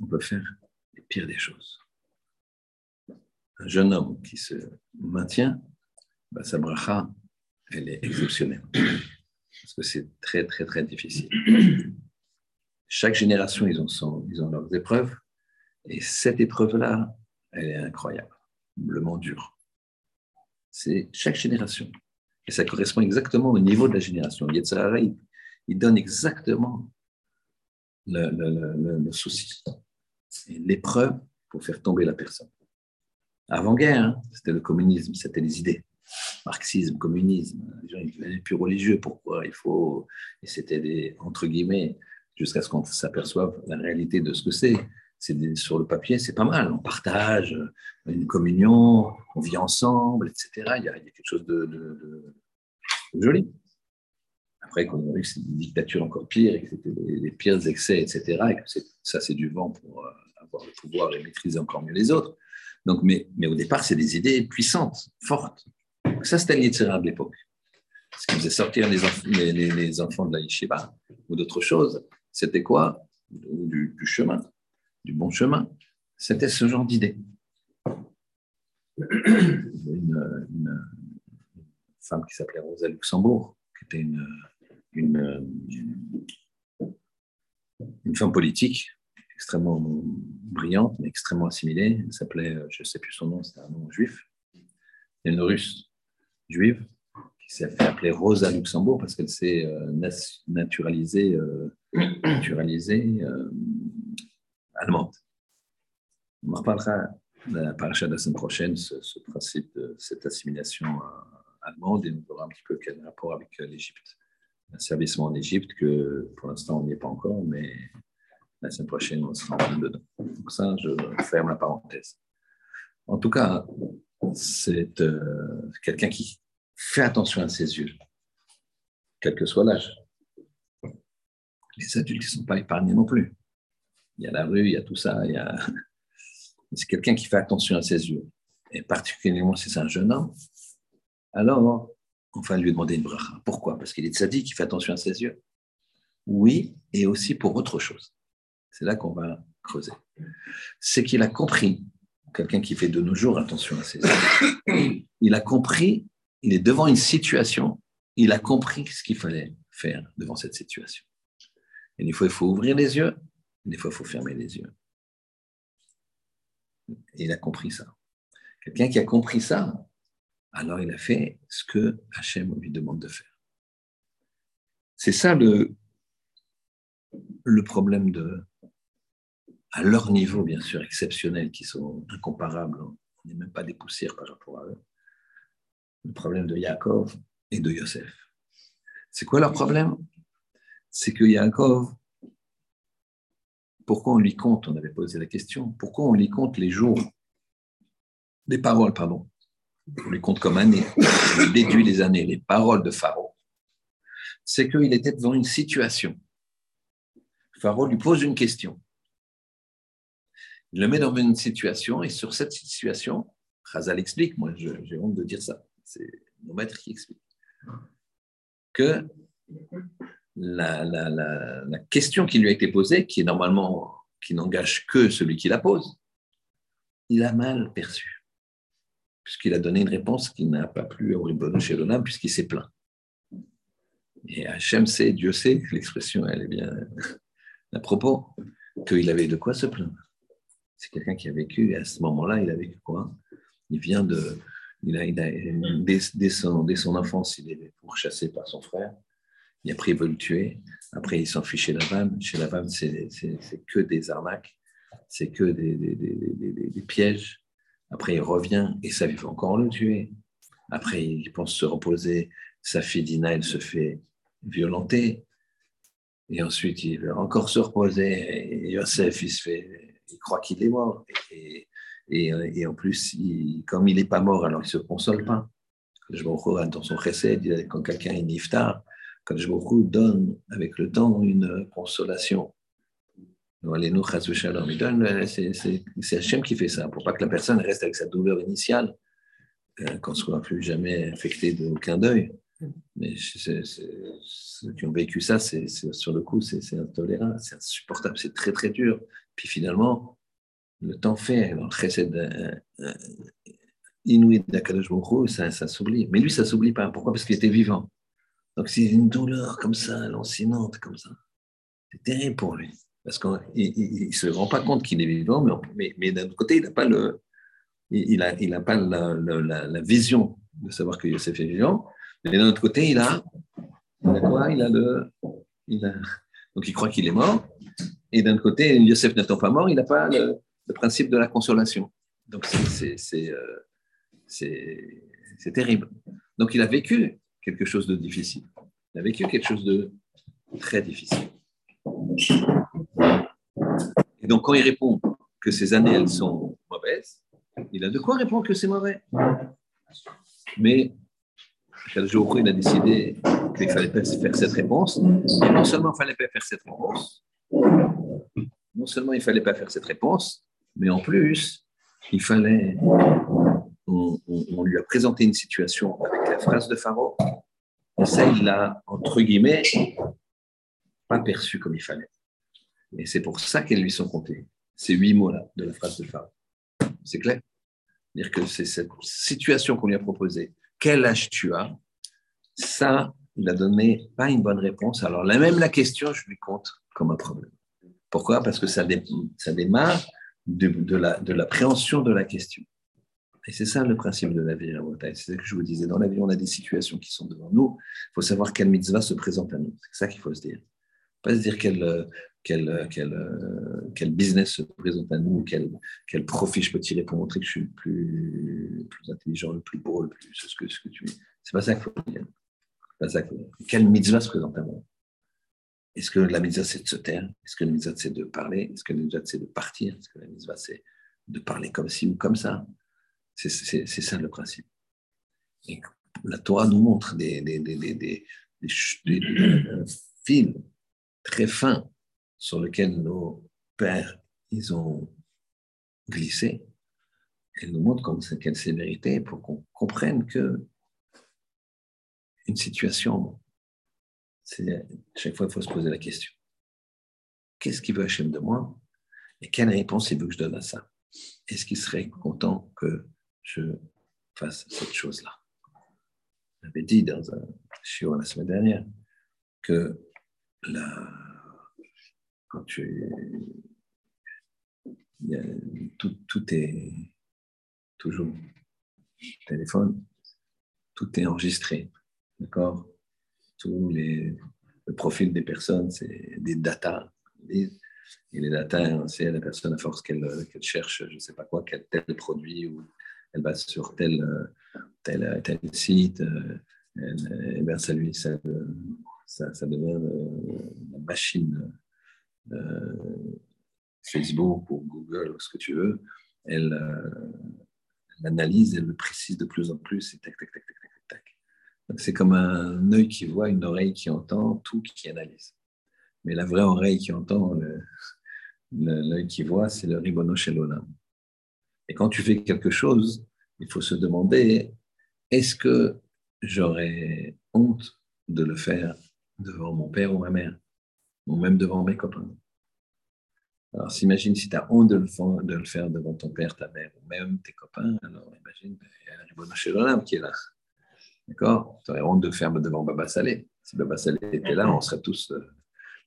on peut faire les pires des choses. Un jeune homme qui se maintient, bah, sa bracha, elle est exceptionnelle. Parce que c'est très, très, très difficile. Chaque génération, ils ont, ils ont leurs épreuves. Et cette épreuve-là, elle est incroyable. Le monde. C'est chaque génération. Et ça correspond exactement au niveau de la génération. Yetzirah, il, il donne exactement le, le, le, souci. L'épreuve pour faire tomber la personne. Avant-guerre, hein, c'était le communisme, c'était les idées. Marxisme, communisme, les gens ils plus religieux. Pourquoi il faut. Et c'était des, entre guillemets, jusqu'à ce qu'on s'aperçoive la réalité de ce que c'est. C'est sur le papier, c'est pas mal. On partage une communion, on vit ensemble, etc. Il y a, quelque chose de, joli. Après, quand on a vu que c'est une dictature encore pire et que c'était les, pires excès, etc., et que ça, c'est du vent pour euh, avoir le pouvoir et maîtriser encore mieux les autres. Donc, mais, mais au départ, c'est des idées puissantes, fortes. ça, c'était l'Yitzhara de l'époque. Ce qui faisait sortir les, les, les, enfants de la yeshiva ou d'autres choses, c'était quoi? Du, chemin, du bon chemin. C'était ce genre d'idée. Une, femme qui s'appelait Rosa Luxembourg, qui était une, une femme politique extrêmement brillante, mais extrêmement assimilée. Elle s'appelait, je ne sais plus son nom, c'était un nom juif. une russe juive qui s'est fait appeler Rosa Luxembourg parce qu'elle s'est euh, naturalisée, euh, euh, allemande. On reparlera la paracha de la semaine prochaine, ce, principe de cette assimilation allemande, et on verra un petit peu quel rapport avec l'Égypte. Un servicement en Égypte que pour l'instant on n'y est pas encore, mais la semaine prochaine on sera dedans. Donc ça, je ferme la parenthèse. En tout cas, c'est quelqu'un qui Fais attention à ses yeux, quel que soit l'âge. Les adultes ne sont pas épargnés non plus. Il y a la rue, il y a tout ça. Il. C'est quelqu'un qui fait attention à ses yeux. Et particulièrement si c'est un jeune homme, alors on va lui demander une bracha. Pourquoi? Parce qu'il est sadique, qui fait attention à ses yeux. Oui, et aussi pour autre chose. C'est là qu'on va creuser. C'est qu'il a compris, quelqu'un qui fait de nos jours attention à ses il a compris il est devant une situation, il a compris ce qu'il fallait faire devant cette situation. Et des fois, il faut ouvrir les yeux, des fois, il faut fermer les yeux. Et il a compris ça. Quelqu'un qui a compris ça, alors il a fait ce que Hachem lui demande de faire. C'est ça le, le problème de, à leur niveau, bien sûr, exceptionnel, qui sont incomparables. On n'est même pas des poussières par rapport à eux le problème de Yaakov et de Yosef. C'est quoi leur problème? C'est que Yaakov, pourquoi on lui compte, on avait posé la question, pourquoi on lui compte les jours, les paroles, pardon, on les compte comme années, on déduit les années, les paroles de Pharaon, c'est qu'il était devant une situation. Pharaon lui pose une question. Il le met dans une situation et sur cette situation, Khazal explique, moi j'ai honte de dire ça, c'est nos maîtres qui expliquent, que la, question qui lui a été posée, qui est normalement, qui n'engage que celui qui la pose, il a mal perçu, puisqu'il a donné une réponse qui n'a pas plu à Uribono Shelonam, puisqu'il s'est plaint. Et Hachem sait, Dieu sait, l'expression, elle est bien à propos, qu'il avait de quoi se plaindre. C'est quelqu'un qui a vécu, et à ce moment-là, il a vécu quoi? Il vient de, il a, dès, son, enfance, il est pourchassé par son frère. Et après, il veut le tuer. Après, il s'enfuit chez la femme. Chez la femme, c'est que des arnaques. c'est que des, des, pièges. Après, il revient et ça fait encore le tuer. Après, il pense se reposer. Sa fille Dina, elle se fait violenter. Et ensuite, il veut encore se reposer. Et Yosef, il se fait, il croit qu'il est mort. Et, et, en plus, comme il n'est pas mort, alors il ne se console pas. Je me dans son dit quand quelqu'un est niftar, quand je me donne avec le temps une consolation. C'est Hachem qui fait ça, pour pas que la personne reste avec sa douleur initiale, euh, qu'on ne soit plus jamais affecté d'aucun deuil. Mais ceux qui ont vécu ça, c'est sur le coup, c'est intolérable, c'est insupportable, c'est très très dur. Puis finalement, le temps fait, le chesed euh, euh, inouï d'Akadosh ça, ça s'oublie. Mais lui, ça s'oublie pas. Pourquoi? Parce qu'il était vivant. Donc c'est une douleur comme ça, lancinante, comme ça. C'est terrible pour lui. Parce qu'il ne se rend pas compte qu'il est vivant, mais, mais, d'un autre côté, il n'a pas, le, il a, il a pas la, la, vision de savoir que Yosef est vivant. Mais d'un autre côté, il a, il a quoi? Il a le. Il a, donc il croit qu'il est mort. Et d'un côté, Yosef n'étant pas mort, il n'a pas le, principe de la consolation. Donc c'est euh, terrible. Donc il a vécu quelque chose de difficile. Il a vécu quelque chose de très difficile. Et donc, quand il répond que ces années, elles sont mauvaises, il a de quoi répondre que c'est mauvais. Mais quel jour il a décidé qu'il fallait pas faire cette réponse. Et non seulement il fallait pas faire cette réponse, non seulement il fallait pas faire cette réponse, mais en plus, il fallait. on lui a présenté une situation avec la phrase de Pharaon et ça, il l'a, entre guillemets, pas perçu comme il fallait. Et c'est pour ça qu'elles lui sont comptées, ces huit mots-là de la phrase de Pharaon. C'est clair? Dire que c'est cette situation qu'on lui a proposée. Quel âge tu as? Ça, il a donné pas une bonne réponse. Alors, là même la question, je lui compte comme un problème. Pourquoi? Parce que ça, démarre de, de l'appréhension de la question. Et c'est ça le principe de la vie, C'est ça que je vous disais. Dans la vie, on a des situations qui sont devant nous. Il faut savoir quelle mitzvah se présente à nous. C'est ça qu'il faut se dire. Pas se dire quel, quel, quel, quel business se présente à nous, quel, quel profit je peux tirer pour montrer que je suis le plus, plus intelligent, le plus beau, le plus ce que, ce que tu es. C'est pas ça qu'il faut dire. Pas ça qu'il faut. Quelle mitzvah se présente à moi? Est-ce que la mitzvah, c'est de se taire? Est-ce que la mitzvah, c'est de parler? Est-ce que la mitzvah, c'est de partir? Est-ce que la mitzvah, c'est de parler comme ci ou comme ça? C'est ça le principe. La Torah nous montre des, des, des, des fils très fins sur lesquels nos pères ils ont glissé. Elle nous montre comme quelle sévérité pour qu'on comprenne que une situation, c'est chaque fois il faut se poser la question. Qu'est-ce qu'il veut Hachem de moi et quelle réponse il veut que je donne à ça? Est-ce qu'il serait content que je fasse cette chose-là? J'avais dit dans un chiot la semaine dernière que la, quand tu tout, tout, est toujours téléphone, tout est enregistré, d'accord? Tous les le profil des personnes, c'est des data. Et les data, c'est la personne à force qu'elle cherche, je ne sais pas quoi, quel tel produit ou elle va sur tel, tel, site, euh, et eh bien ça, lui, ça, ça, devient euh, la machine Facebook ou Google ou ce que tu veux. Elle, analyse, elle le précise de plus en plus et tac, tac, tac, tac, tac, tac. C'est comme un œil qui voit, une oreille qui entend, tout qui analyse. Mais la vraie oreille qui entend, l'œil qui voit, c'est le ribono chez et quand tu fais quelque chose, il faut se demander, est-ce que j'aurais honte de le faire devant mon père ou ma mère, ou même devant mes copains Alors, s'imagine si tu as honte de le, faire devant ton père, ta mère, ou même tes copains, alors imagine, il y a Ribono Shelolam qui est là. D'accord? Tu aurais honte de le faire devant Baba Salé. Si Baba Salé était là, on serait tous. Euh,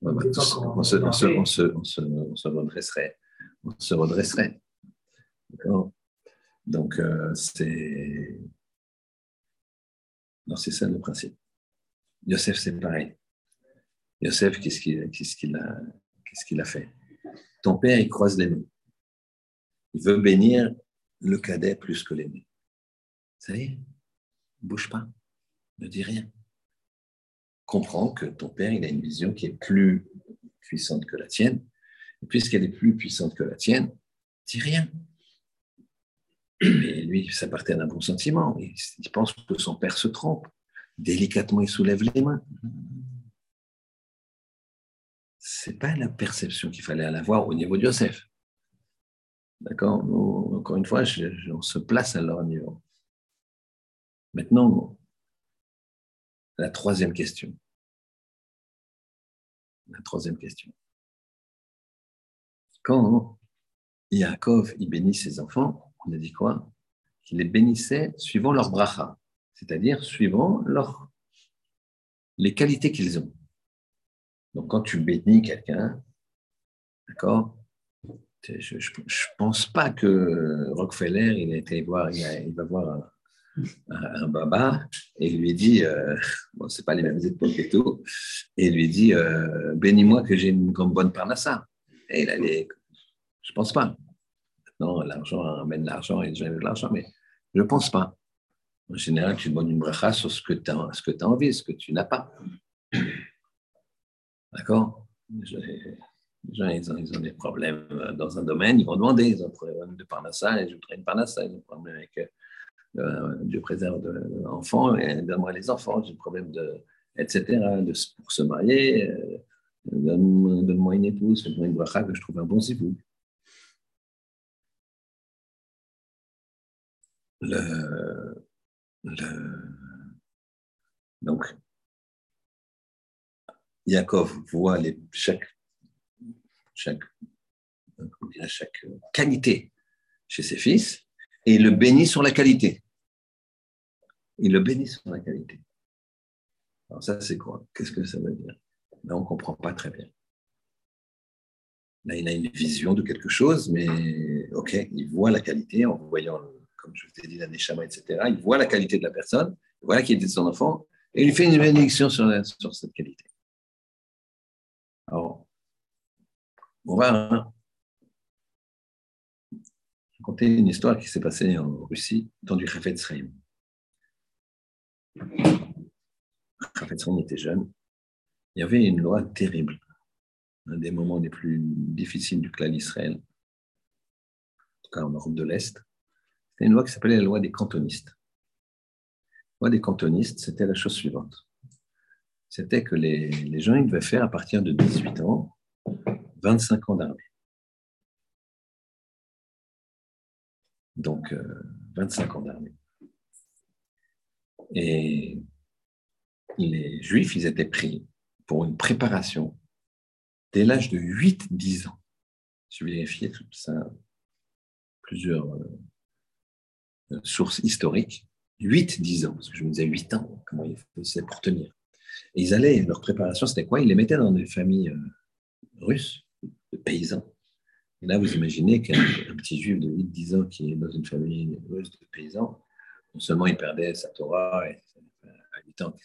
on, se, redresserait. On se redresserait. Donc, euh, c'est. Non, c'est ça le principe. Yosef, c'est pareil. Yosef, qu'est-ce qu'il a, fait? Ton père, il croise les mains. Il veut bénir le cadet plus que l'aîné. Ça y est, bouge pas, ne dis rien. Comprends que ton père, il a une vision qui est plus puissante que la tienne. Et puisqu'elle est plus puissante que la tienne, dis rien. Mais lui, ça partait d'un bon sentiment. Il pense que son père se trompe. Délicatement, il soulève les mains. C'est pas la perception qu'il fallait avoir au niveau de Joseph. D'accord? Encore une fois, on se place à leur niveau. Maintenant, la troisième question. La troisième question. Quand Yaakov il bénit ses enfants, on a dit quoi? Qu'il les bénissait suivant leur bracha, c'est-à-dire suivant les qualités qu'ils ont. Donc quand tu bénis quelqu'un, d'accord je ne pense pas que Rockefeller, il a il, va voir un, baba et il lui dit, euh, bon, c'est pas les mêmes époques et tout, et il lui dit, euh, bénis-moi que j'ai une bonne parnassa. Et il allait, je pense pas. Non, l'argent amène l'argent et j'aime l'argent, mais je ne pense pas. En général, tu demandes une bracha sur ce que tu as, as envie, ce que tu n'as pas. D'accord? Les gens, ils ont, ils ont, des problèmes euh, dans un domaine, ils vont demander, ils ont des problèmes de parnassa, et je une parnassa, ils ont des problèmes avec euh, euh Dieu préserve l'enfant, et donne-moi les enfants, j'ai des problèmes de, etc., de, pour se marier, euh, donne-moi une épouse, donne-moi une bracha que je trouve un bon vous. Le, le, donc, Yaakov voit chaque chaque qualité chez ses fils et il le bénit sur la qualité. Il le bénit sur la qualité. Alors ça, c'est quoi? Qu'est-ce que ça veut dire? Là, on ne comprend pas très bien. Là, il a une vision de quelque chose, mais OK, il voit la qualité en voyant, comme je t'ai dit, la Neshama, etc. Il voit la qualité de la personne, il voit la qualité de son enfant, et il fait une bénédiction sur cette qualité. Alors, on va raconter une histoire qui s'est passée en Russie, dans du Chaim. Chafetz était jeune. Il y avait une loi terrible, un des moments les plus difficiles du clan d'Israël, en tout cas en Europe de l'Est. C'était une loi qui s'appelait la loi des cantonistes. La loi des cantonistes, c'était la chose suivante. C'était que les, gens, ils devaient faire à partir de 18 ans 25 ans d'armée. Donc, 25 euh, ans d'armée. Et les Juifs, ils étaient pris pour une préparation dès l'âge de 8-10 ans. Je vérifié tout ça, plusieurs euh, sources historiques. 8-10 ans, parce que je me disais 8 ans, comment ils faisaient pour tenir. Et ils allaient, leur préparation, c'était quoi? Ils les mettaient dans des familles euh, russes, de paysans. Et là, vous imaginez qu'un petit juif de 8-10 ans qui est dans une famille de paysans, non seulement il perdait sa Torah et, à 8 ans,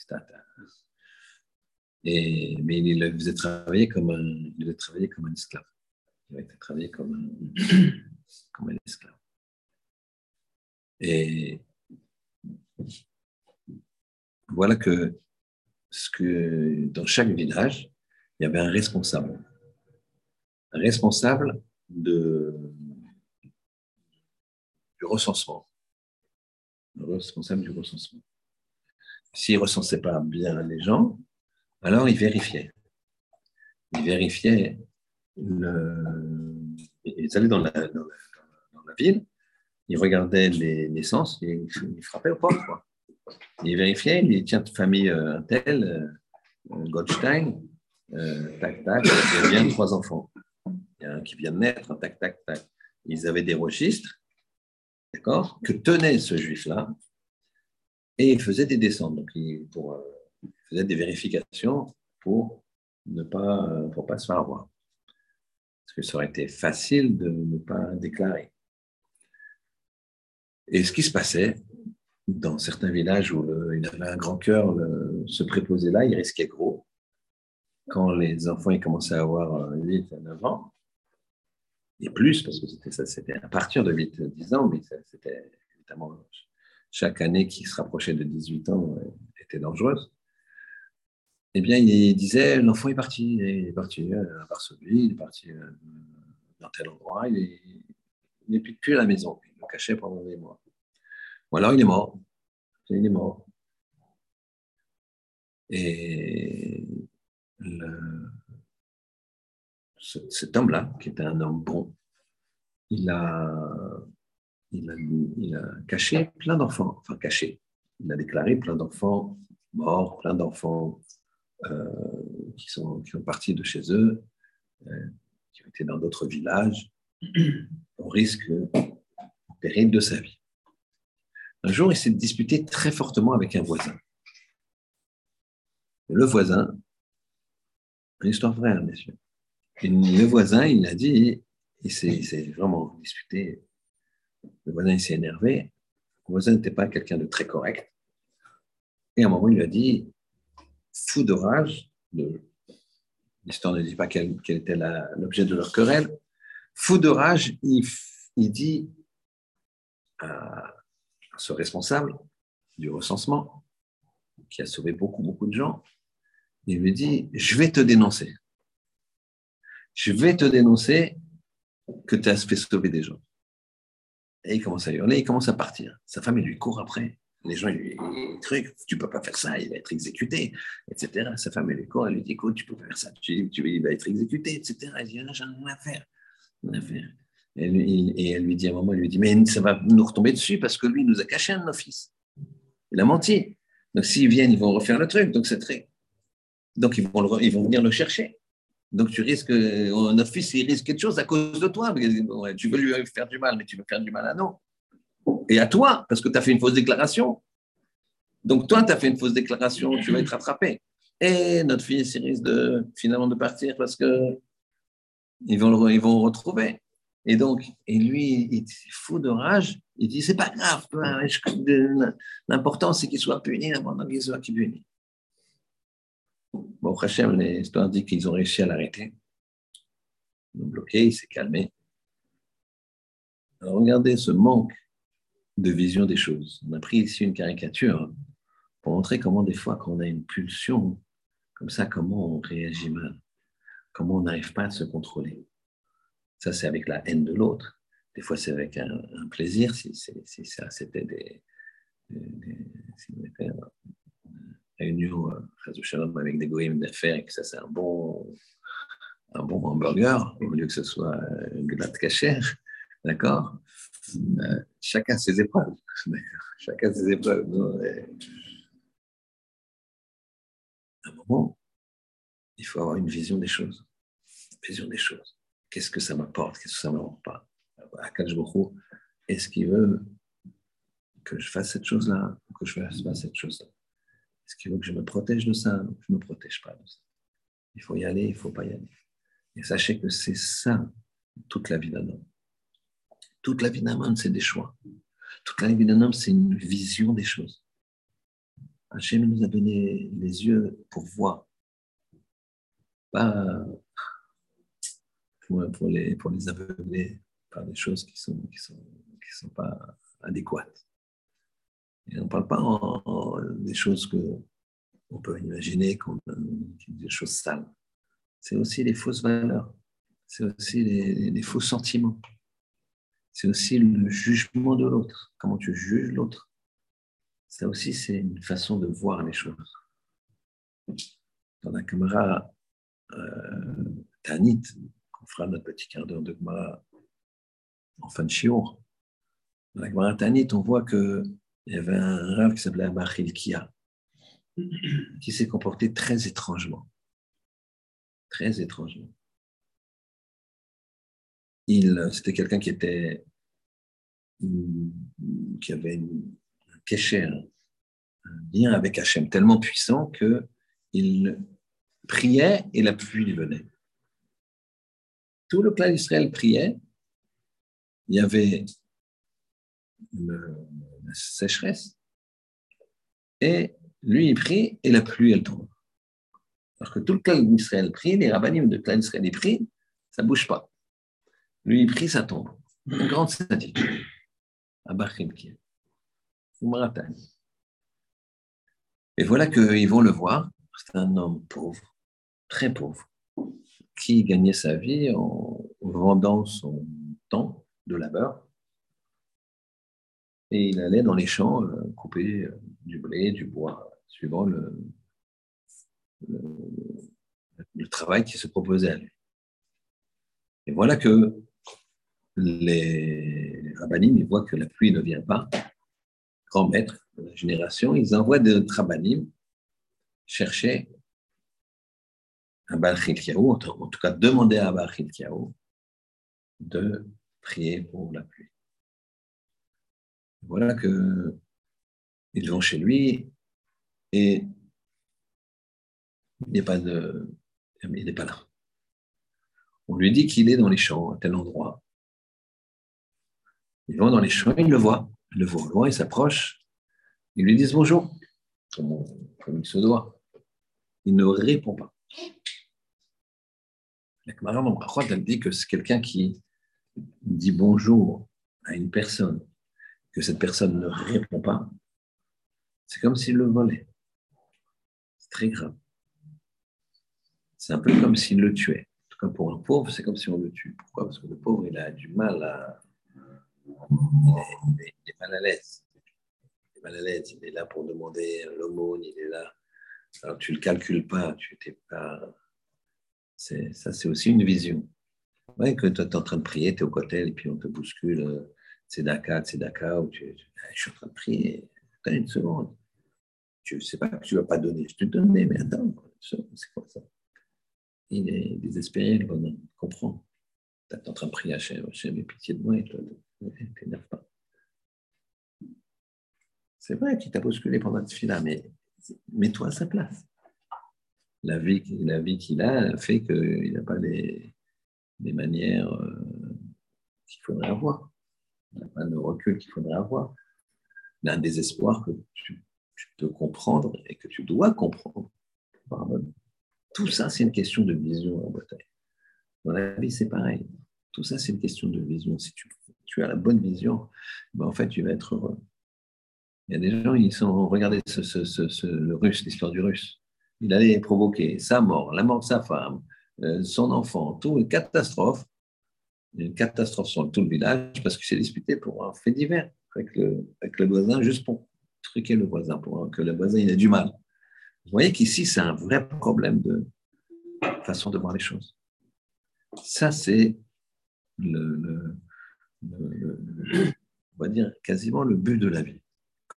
et, mais il le faisait travailler comme un, il comme un esclave. Il été travailler comme un, comme un esclave. Et voilà que, ce que dans chaque village, il y avait un responsable responsable de, du recensement. responsable du recensement. S'il ne recensait pas bien les gens, alors il vérifiait. Il vérifiait le... Ils allaient dans la, ville, il regardait les naissances, il, il frappait au porte. Quoi. Il vérifiait, il dit tiens, famille euh, telle, euh, Goldstein, euh, tac, tac, il y a bien trois enfants il y a un qui vient de naître, tac, tac, tac. Ils avaient des registres, d'accord, que tenait ce juif-là, et il faisait des descentes. Donc, il, pour, euh, des vérifications pour ne pas, pour pas se faire avoir. Parce que ça aurait été facile de ne pas déclarer. Et ce qui se passait, dans certains villages où il avait un grand cœur, se préposer là, il risquait gros. Quand les enfants commençaient à avoir 8 à 9 ans, et plus, parce que c'était ça, c'était à partir de 8-10 ans, mais c'était évidemment chaque année qui se rapprochait de 18 ans euh, était dangereuse. Eh bien, il disait l'enfant est parti, il est parti à Varsovie, il est parti dans tel endroit, il n'est plus à la maison, il le cachait pendant des mois. Ou alors il est mort, il est mort. Et cet homme-là, qui était un homme bon, il a, caché plein d'enfants, enfin caché, il a déclaré plein d'enfants morts, plein d'enfants euh, qui, sont, partis de chez eux, euh, qui ont été dans d'autres villages, au risque péril de sa vie. Un jour, il s'est disputé très fortement avec un voisin. Le voisin, une histoire vraie, hein, messieurs. le voisin, il a dit, il s'est vraiment disputé. Le voisin, il s'est énervé. Le voisin n'était pas quelqu'un de très correct. Et à un moment, il lui a dit, fou de rage, l'histoire ne dit pas quel, était l'objet de leur querelle, fou de rage, il, dit à ce responsable du recensement, qui a sauvé beaucoup, beaucoup de gens, il lui dit, je vais te dénoncer. Je vais te dénoncer que tu as fait sauver des gens. Et il commence à hurler, il commence à partir. Sa femme, il lui court après. Les gens, lui disent, tu peux pas faire ça, il va être exécuté, etc. Sa femme, elle lui court, elle lui dit, écoute, tu peux pas faire ça, tu, tu, il va être exécuté, etc. Elle dit, ah, j'en ai rien à faire. Rien à faire. Et, elle lui dit à un moment, elle lui dit, mais ça va nous retomber dessus parce que lui, il nous a caché un de nos fils. Il a menti. Donc s'ils viennent, ils vont refaire le truc. Donc c'est très. Donc ils vont, ils vont venir le chercher. Donc tu risques, notre fils, il risque quelque chose à cause de toi. Tu veux lui faire du mal, mais tu veux faire du mal à nous. Et à toi, parce que tu as fait une fausse déclaration. Donc toi, tu as fait une fausse déclaration, tu vas être rattrapé. Et notre fils, il risque finalement de partir parce que ils vont le, ils vont retrouver. Et donc, et lui, il est fou de rage. Il dit, c'est pas grave, l'important c'est qu'il soit puni avant qu'il soit puni. Bon, Hachem, l'histoire dit qu'ils ont réussi à l'arrêter. Ils l'ont bloqué, il s'est calmé. Regardez ce manque de vision des choses. On a pris ici une caricature pour montrer comment des fois, quand on a une pulsion, comme ça, comment on réagit mal, comment on n'arrive pas à se contrôler. Ça, c'est avec la haine de l'autre. Des fois, c'est avec un, plaisir, si, ça, c'était des, des, réunion euh, avec des goïms d'affaires et que ça c'est un bon, un bon hamburger au lieu que ce soit euh, une glatte cachère, d'accord? Euh, Chacun ses épreuves, chacun ses épreuves. À un moment, il faut avoir une vision des choses, une vision des choses. Qu'est-ce que ça m'apporte Qu'est-ce que ça m'apporte pas est-ce qu'il veut que je fasse cette chose-là ou que je fasse pas cette chose-là? Est-ce qu'il veut que je me protège de ça Je ne me protège pas de ça? Il faut y aller, il ne faut pas y aller. Et sachez que c'est ça, toute la vie d'un homme. Toute la vie d'un homme, c'est des choix. Toute la vie d'un homme, c'est une vision des choses. Hachem nous a donné les yeux pour voir, pas pour, les, pour les aveugler par des choses qui ne sont, qui sont, qui sont pas adéquates. Et on ne parle pas des choses que on peut imaginer comme des choses sales. C'est aussi les fausses valeurs. C'est aussi les, faux sentiments. C'est aussi le jugement de l'autre. Comment tu juges l'autre. Ça aussi, c'est une façon de voir les choses. Dans la caméra euh, Tanit, fera notre petit quart d'heure de Gemara en fin de chiour, dans la caméra Tanit, on voit que il y avait un rave qui s'appelait Abachil Kia, qui s'est comporté très étrangement. Très étrangement. C'était quelqu'un qui était, qui avait une, un kécher, un lien avec Hachem tellement puissant que il priait et la pluie lui venait. Tout le clan d'Israël priait. Il y avait le, sécheresse. Et lui, il prie et la pluie, elle tombe. Alors que tout le clan d'Israël prie, les rabbinim de clan d'Israël, prient, ça ne bouge pas. lui, il prit sa tombe, une grande sadique, à Bachimki, Et voilà qu'ils vont le voir. C'est un homme pauvre, très pauvre, qui gagnait sa vie en vendant son temps de labeur. Et il allait dans les champs euh, couper euh, du blé, du bois, suivant le, travail qui se proposait à lui. Et voilà que les rabbinim, ils voient que la pluie ne vient pas. Grand maître de la génération, ils envoient des rabbinim chercher un Baal en tout cas demander à Baal de prier pour la pluie. Voilà que ils vont chez lui et il n'est pas, pas là. On lui dit qu'il est dans les champs, à tel endroit. Ils vont dans les champs, ils le voient. Ils le voient loin, ils s'approchent. Ils lui disent bonjour, comme, il se doit. Il ne répond pas. La Gemara elle dit que c'est quelqu'un qui dit bonjour à une personne, que cette personne ne répond pas. C'est comme s'il le volait. C'est très grave. C'est un peu comme s'il le tuait. En tout cas, pour un pauvre, c'est comme si on le tue. Pourquoi? Parce que le pauvre, il a du mal à. Il est, mal à l'aise. Il est mal à l'aise. Il est là pour demander l'aumône. Il est là. Alors, tu ne le calcules pas. Tu n'es pas. Ça, c'est aussi une vision. Ouais, que tu es en train de prier, tu es au côté et puis on te bouscule. C'est Daka, c'est Daka, ou tu, je suis en train de prier. Attends une seconde. Ne sais pas que tu ne vas pas donner. Je te donnais, mais attends, c'est quoi ça? Il est désespéré, il comprend. Tu es en train de prier à Hachem, Hachem, pitié de moi, et toi, t'énerve pas. C'est vrai qu'il t'a bousculé pendant ce fil-là, mais mets-toi à sa place. La vie, la vie qu'il a fait qu'il n'a pas les, manières euh, qu'il faudrait avoir. Il n'a pas le recul qu'il faudrait avoir. Il a un désespoir que tu, peux comprendre et que tu dois comprendre. Tout ça, c'est une question de vision en bataille. Dans la vie, c'est pareil. Tout ça, c'est une question de vision. Si tu, as la bonne vision, ben en fait, tu vas être heureux. Il y a des gens, ils sont, regardez le russe, l'histoire du russe. Il allait provoquer sa mort, la mort de sa femme, euh, son enfant, tout, une catastrophe. Une catastrophe sur tout le village parce qu'il s'est disputé pour un fait divers avec le, le voisin, juste pour truquer le voisin, pour que le voisin ait du mal. Vous voyez qu'ici, c'est un vrai problème de façon de voir les choses. Ça, c'est le, on va dire quasiment le but de la vie.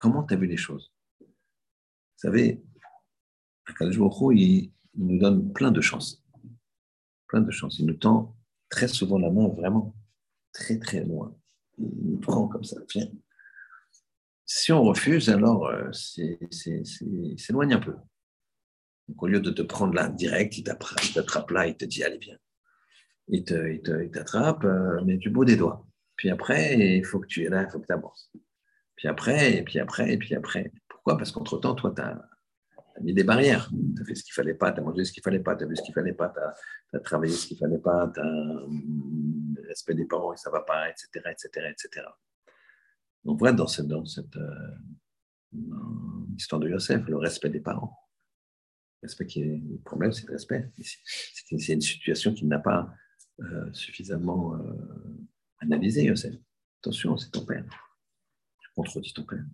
Comment tu as vu les choses? Vous savez, Akadjoukou, il, il nous donne plein de chances. Plein de chances. Il nous tend très souvent la main vraiment très très loin. Il nous prend comme ça. Si on refuse, alors euh, c'est s'éloigne un peu. Donc, au lieu de te prendre là direct, il t'attrape là, il te dit allez viens. Il t'attrape, euh, mais du bout des doigts. Puis après, il faut que tu es là, il faut que tu avances. Puis après, et puis après, et puis après. Pourquoi? Parce qu'entre-temps, toi, tu as, mis des barrières. Tu as fait ce qu'il fallait pas, tu as mangé ce qu'il fallait pas, tu as vu ce qu'il fallait pas, tu as, travaillé ce qu'il fallait pas, tu as le respect des parents et ça va pas, etc. etc., etc. Donc voilà, dans cette, dans cette euh, histoire de Yosef, le respect des parents respect qui est le problème, c'est le respect. C'est une situation qui n'a pas euh, suffisamment euh, analysé, Yosef. Attention, c'est ton père. Je contredis ton père.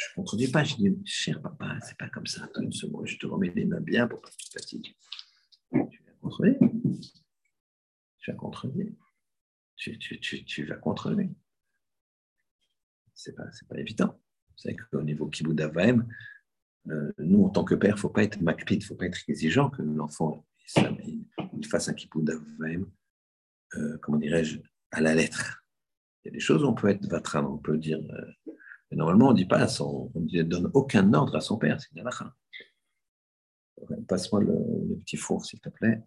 Je ne contredis pas, je dis, cher papa, c'est pas comme ça. Une seconde, je te remets les mains bien pour pas que tu te fatigues. Tu vas contredire. Tu vas contredire. Tu, vas contredire. C'est pas, pas évident. Savez qu'au niveau Kibouda Vahem, euh, nous, en tant que père, il ne faut pas être macpid, il ne faut pas être exigeant que l'enfant fasse un kippou euh, comment dirais-je, à la lettre. Il y a des choses où on peut être vatran, on peut dire. Euh, normalement, on ne dit pas, on ne donne aucun ordre à son père, c'est Passe-moi le, petit four, s'il te plaît.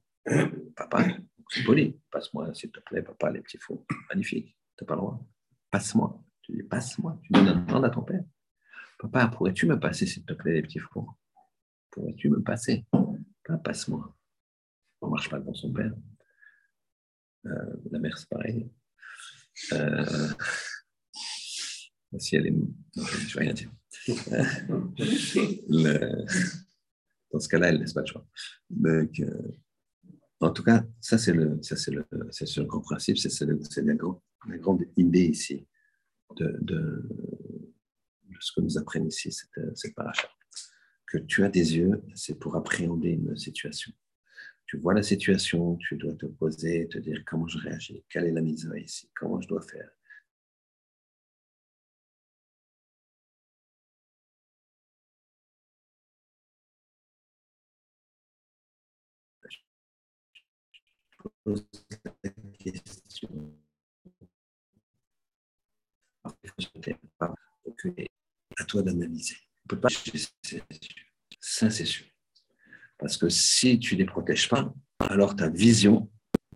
Papa, c'est poli. Passe-moi, s'il te plaît, papa, les petits fours. Magnifique. Tu n'as pas le droit. Passe-moi. Tu dis, passe-moi. Tu donnes un ordre à ton père. Papa, pourrais-tu me passer, s'il te plaît, les petits fours? Pourrais-tu me passer? Pas passe-moi. On ne marche pas dans son père. Euh, la mer, c'est pareil. Euh, si elle est. Non, je vais rien dire. Le, dans ce cas-là, elle ne laisse pas le choix. Donc, euh, en tout cas, ça, c'est le, ça, c'est le, c'est le grand principe, c'est, la, grande, la, grande, idée ici de, de, de, ce que nous apprennent ici, cette, cette paracha. Que tu as des yeux, c'est pour appréhender une situation. Tu vois la situation, tu dois te poser, te dire comment je réagis, quelle est la mise ici, comment je dois faire. À toi d'analyser. On peut pas Ça, c'est sûr. Parce que si tu ne les protèges pas, alors ta vision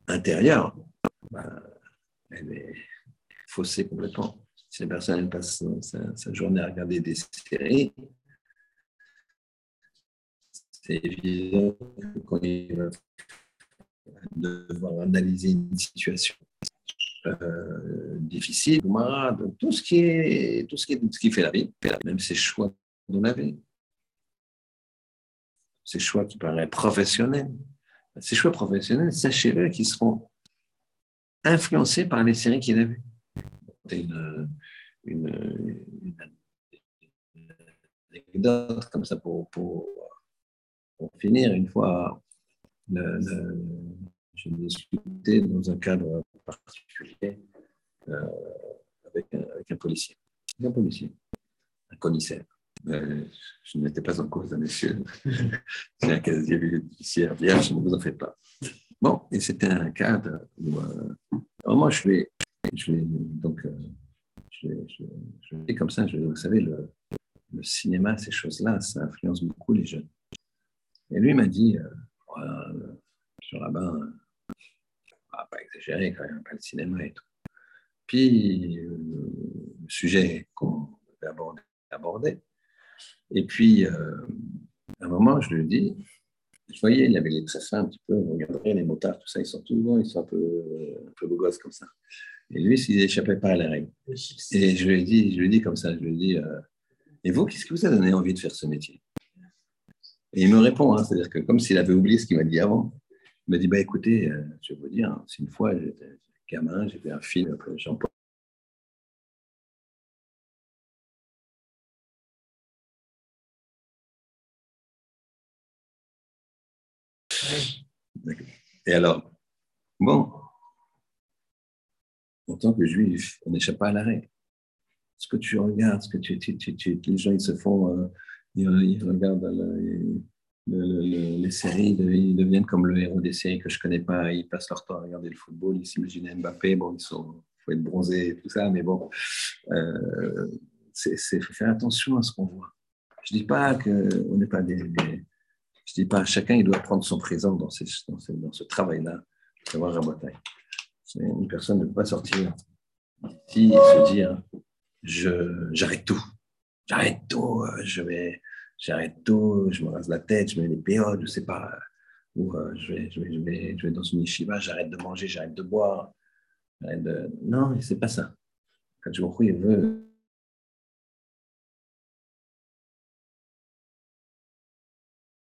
intérieure, bah, elle est faussée complètement. Si la personne passe sa, journée à regarder des séries, c'est évident que quand va devoir analyser une situation euh, difficile, tout ce qui est tout ce qui fait la vie, même ses choix dans la vie, ces choix qui paraissent professionnels, ces choix professionnels, sachez-le, qui seront influencés par les séries qu'il a vues. Une, une, anecdote comme ça pour finir, une fois j'ai discuté dans un cadre particulier euh, avec, un, policier, un policier, un commissaire. Euh, je n'étais pas en cause, monsieur. J'ai un casier judiciaire vierge, ne vous en faites pas. Bon, et c'était un cadre où, euh, moi, je vais, je vais donc, euh, je, vais, je, je comme ça, je, vous savez, le, le cinéma, ces choses-là, ça influence beaucoup les jeunes. Et lui m'a dit, euh, sur la bain, pas exagérer quand même, pas le cinéma et tout. Puis, euh, le sujet qu'on avait abordé, Et puis, euh, à un moment, je lui dis, je voyais, il avait les traits un petit peu, vous regarderez les motards, tout ça, ils sont tous ils sont un peu, un peu beaux gosses comme ça. Et lui, s'il n'échappait pas à la règle. Et je lui ai dit, je lui ai dit comme ça, je lui ai dit, et vous, qu'est-ce qui vous a donné envie de faire ce métier? Et il me répond, hein, c'est-à-dire que comme s'il avait oublié ce qu'il m'a dit avant. Il m'a dit, bah, écoutez, euh, je vais vous dire, c'est une fois, j'étais gamin, j'ai fait un film après Jean-Paul. Et alors, bon, en tant que juif, on n'échappe pas à la règle. Ce que tu regardes, ce que tu, tu, tu, les gens ils se font, euh, ils, regardent, les séries, ils deviennent comme le héros des séries que je connais pas. Ils passent leur temps à regarder le football, ils s'imaginent Mbappé. Bon, ils faut être bronzé et tout ça, mais bon, euh, c'est faire attention à ce qu'on voit. Je dis pas que on n'est pas des, je dis pas chacun il doit prendre son présent dans, dans, dans ce travail-là, savoir raboter. Une personne ne peut pas sortir ici et se dire je j'arrête tout, j'arrête tout, je vais j'arrête tout, je me rase la tête, je mets les périodes, je sais pas, ou euh, je, vais, je, vais, dans une yeshiva, j'arrête de manger, j'arrête de boire. De... Non, c'est pas ça. Quand je il veut.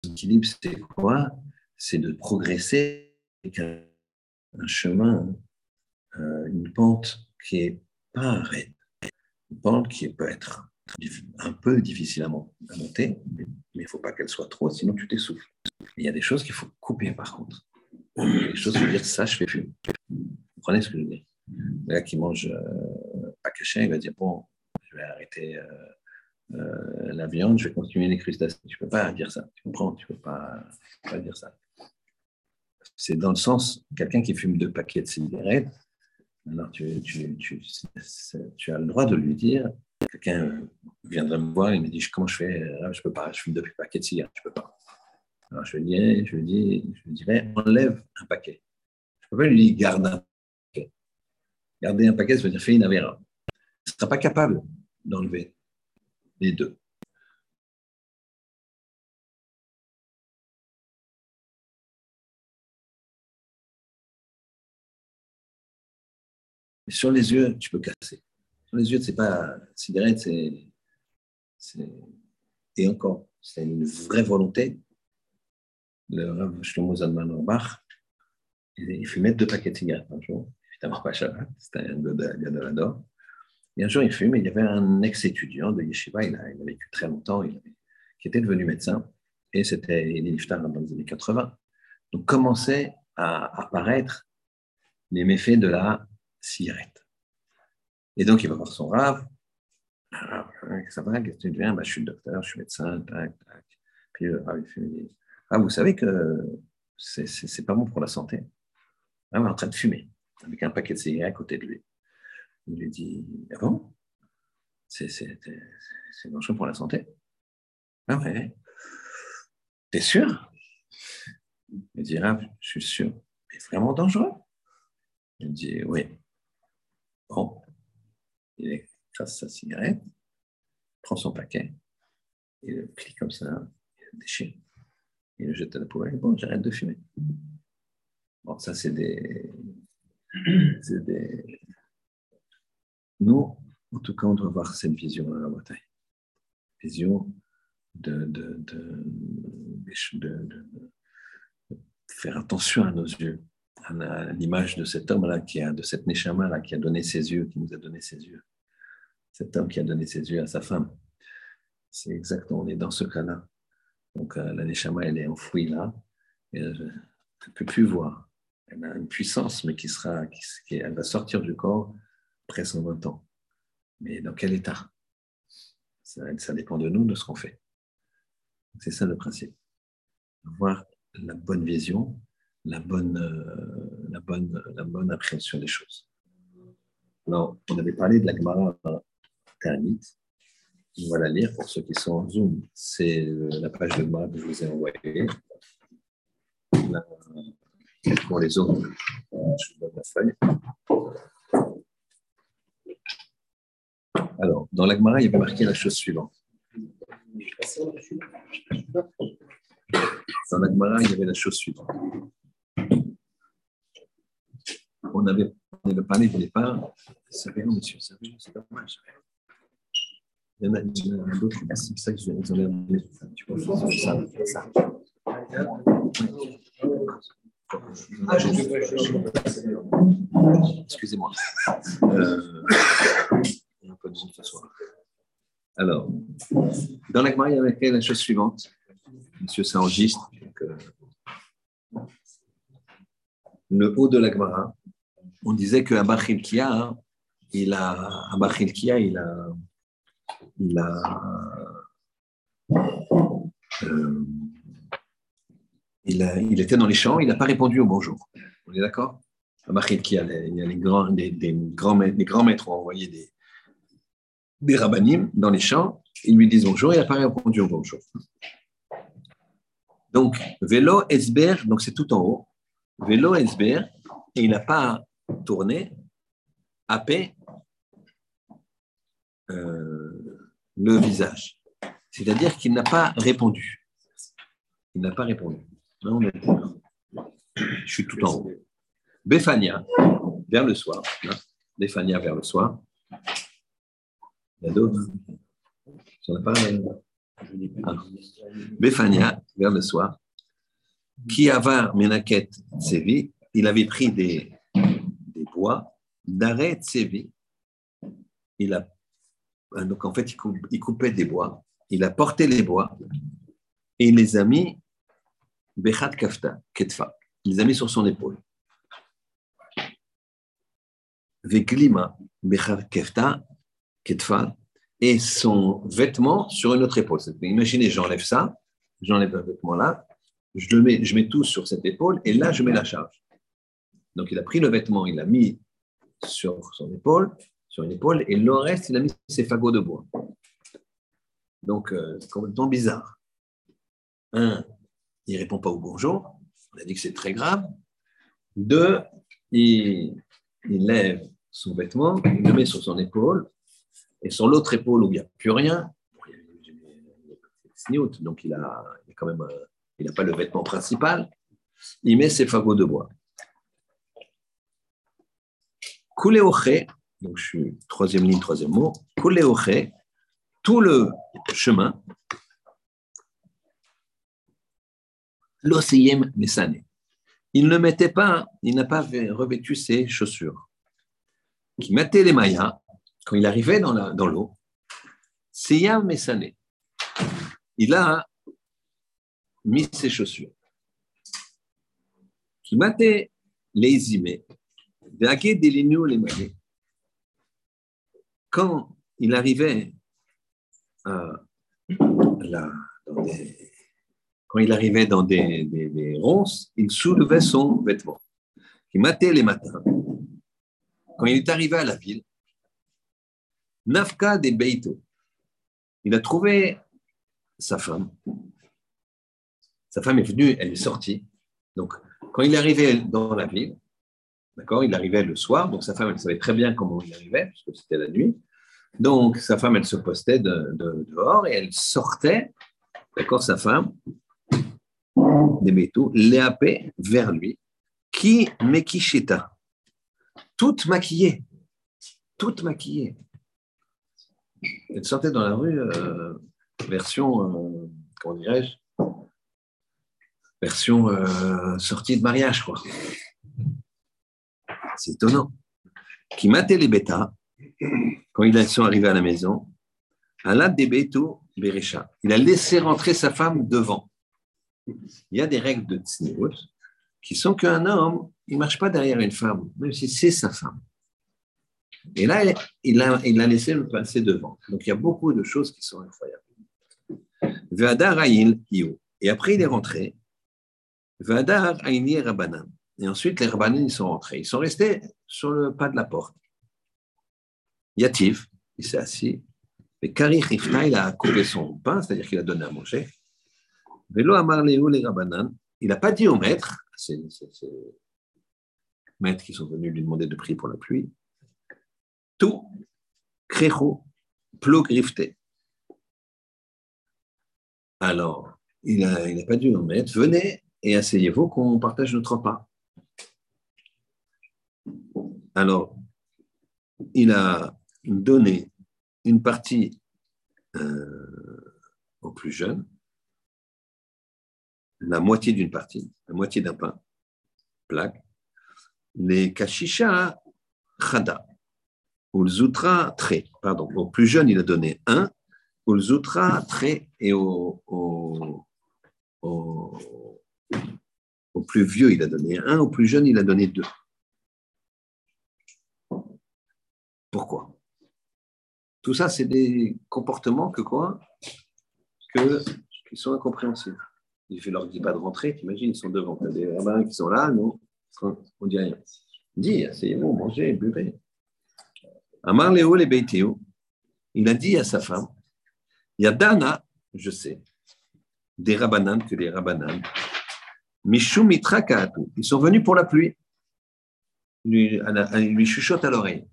L'équilibre, c'est quoi? C'est de progresser avec un, chemin, euh, une pente qui est pas raide, une pente qui peut être un peu difficile à monter, mais il ne faut pas qu'elle soit trop, sinon tu t'essouffles. Il y a des choses qu'il faut couper par contre. Il y a des choses, dire ça, je fais plus. Vous comprenez ce que je veux dire? Gars qui mange euh, pas caché, il va dire bon, je vais arrêter euh, euh, la viande, je vais continuer les crustacés. Tu ne peux pas dire ça, tu comprends? Tu ne peux pas, pas dire ça. C'est dans le sens, quelqu'un qui fume deux paquets de cigarettes, alors tu, tu, tu, tu as le droit de lui dire quelqu'un viendrait me voir et me dit comment je fais? Ah, Je peux pas, je fume depuis paquet de cigarettes, je peux pas. Alors je lui dis, je lui dis, je lui dirais enlève un paquet. Je peux pas lui dire garde un paquet. Garder un paquet, ça veut dire fais une avéra. Il ne sera pas capable d'enlever les deux. Sur les yeux, tu peux casser. Les yeux, c'est pas cigarette, c'est. Et encore, c'est une vraie volonté. Le Rav Shlomo Zalman Orbach, il fumait deux paquets de cigarettes un jour. Évidemment, pas Shabbat, c'était un Gadolador. Et un jour, il fume, il y avait un ex-étudiant de Yeshiva, il a, vécu très longtemps, qui était devenu médecin, et c'était il dans les années 80. Donc, commençaient à apparaître les méfaits de la cigarette. Et donc, il va voir son rave. Ça va, qu'est-ce que tu deviens? Bah, Je suis docteur, je suis médecin, tac, tac. Puis le rave, il dit Ah, vous savez que c'est pas bon pour la santé. Ah, on est en train de fumer, avec un paquet de cigarettes à côté de lui. Il lui dit Ah bon? C'est dangereux pour la santé Ah ouais T'es sûr Il dit Ah, je suis sûr. Mais vraiment dangereux? Il dit Oui. Bon. Il écrase sa cigarette, prend son paquet, il le plie comme ça, il le déchire, il le jette à la poubelle. Bon, j'arrête de fumer. Bon, ça, c'est des, des. Nous, en tout cas, on doit avoir cette vision à la bataille. Vision de, de, de, de, faire attention à nos yeux, l'image de cet homme-là, de cette Neshama-là, qui a donné ses yeux, qui nous a donné ses yeux. Cet homme qui a donné ses yeux à sa femme. C'est exactement, on est dans ce cas-là. Donc, euh, la Neshama, elle est enfouie là, et elle ne peut plus voir. Elle a une puissance, mais qui sera, qui, elle va sortir du corps après 120 ans. Mais dans quel état? Ça, ça dépend de nous, de ce qu'on fait. C'est ça le principe. Avoir la bonne vision, la bonne, euh, la bonne, la bonne appréhension des choses. Alors, on avait parlé de la Gemara. On va la lire pour ceux qui sont en Zoom. C'est la page de Gemara que je vous ai envoyée. Pour les autres, je vous donne la feuille. Alors, dans la Gemara, il y avait marqué la chose suivante. Dans la Gemara, il y avait la chose suivante on avait, on avait parlé au départ. C'est bien, monsieur, c'est pas mal. Il y en a, d'autres, c'est ça que je vais enlever. Tu peux faire ça. Excusez-moi. Euh, Alors, dans la il y avait la chose suivante. Monsieur s'enregistre. Euh, le haut de la Gemara, on disait que Kia, hein, il a, Kia, il a, euh, il, a, il était dans les champs, il n'a pas répondu au bonjour. On est d'accord? Kia, il y a les grands, des, grands, les grands maîtres ont envoyé des, des rabbinim dans les champs, ils lui disent bonjour, il n'a pas répondu au bonjour. Donc, vélo Esber, donc c'est tout en haut. Vélo Esber, et il n'a pas tourné, paix euh, le visage. C'est-à-dire qu'il n'a pas répondu. Il n'a pas répondu. Non, je suis tout en haut. Béphania, vers le soir. Hein. Béphania vers le soir. Il y a d'autres. Ah. Béphania vers le soir. Qui avait Menaket Sevi, il avait pris des, bois d'arrêt Tsevi. Il a, euh, donc en fait, il, coupait des bois. Il a porté les bois et les a mis Bechat Kafta, Ketfa. Il les a mis sur son épaule. Veglima, Bechat Kafta, Ketfa, et son vêtement sur une autre épaule. Imaginez, j'enlève ça, j'enlève un vêtement là, je, le mets, je mets tout sur cette épaule et là, je mets la charge. Donc, il a pris le vêtement, il l'a mis sur son épaule, sur une épaule, et le reste, il a mis ses fagots de bois. Donc, euh, c'est complètement bizarre. Un, il ne répond pas au bonjour. On a dit que c'est très grave. Deux, il, lève son vêtement, il le met sur son épaule, et sur l'autre épaule où il n'y a plus rien, donc il a, il a quand même, il n'a pas le vêtement principal, il met ses fagots de bois. Kuleoche, donc je suis troisième ligne, troisième mot, Kuleoche, tout le chemin, l'oseyem mesane. Il ne mettait pas, il n'a pas revêtu ses chaussures. Qui mettait les mayas, quand il arrivait dans l'eau, Seyam mesane. Il a mis ses chaussures. Qui mettait les imés, les Quand il arrivait la, dans des, quand il arrivait dans des, des, ronces, il soulevait son vêtement. Il matait les matins. Quand il est arrivé à la ville, Nafka de Beito, il a trouvé sa femme. Sa femme est venue, elle est sortie. Donc, quand il arrivé dans la ville, D'accord Il arrivait le soir, donc sa femme, elle savait très bien comment il arrivait, puisque c'était la nuit. Donc, sa femme, elle se postait de, dehors et elle sortait, d'accord, sa femme, des métaux, léapé vers lui, qui mekishita, toute maquillée, toute maquillée. Elle sortait dans la rue, euh, version, euh, comment dirais-je, version euh, sortie de mariage, quoi. C'est étonnant. Qui matait les bêtas, quand ils sont arrivés à la maison, Berecha. Il a laissé rentrer sa femme devant. Il y a des règles de Tsniut qui sont qu'un homme, il ne marche pas derrière une femme, même si c'est sa femme. Et là, il l'a il a laissé le passer devant. Donc, il y a beaucoup de choses qui sont incroyables. Et après, il est rentré. Vadar Rabanan. Et ensuite, les rabbanim, ils sont rentrés. Ils sont restés sur le pas de la porte. Yatif, il s'est assis. Et Kari Rifna, il a coupé son pain, c'est-à-dire qu'il a donné à manger. Velo Amar les Rabbanan, il n'a pas dit au maître, c'est ces maîtres qui sont venus lui demander de prier pour la pluie, tout, Krecho, plo grifté. Alors, il n'a pas dit au maître, venez et asseyez-vous qu'on partage notre repas. Alors, il a donné une partie euh, aux plus jeunes, la moitié d'une partie, la moitié d'un pain, plaque, les kashisha chada, ou le zoutra très, pardon, aux plus jeunes, il a donné un, ou le zoutra très, et au, au, plus vieux, il a donné un, au plus jeune, il a donné deux. Pourquoi? Tout ça, c'est des comportements que quoi? Que, Qui sont incompréhensibles. Il ne leur dit pas de rentrer, t'imagines, ils sont devant. Il y a des rabbins qui sont là, nous, on ne dit rien. Dis, asseyez-vous, mangez, buvez. Amar Léo les il a dit à sa femme, il y a Dana, je sais, des rabbanan que les rabbanan, Mishum ils sont venus pour la pluie. Lui, lui chuchote à l'oreille.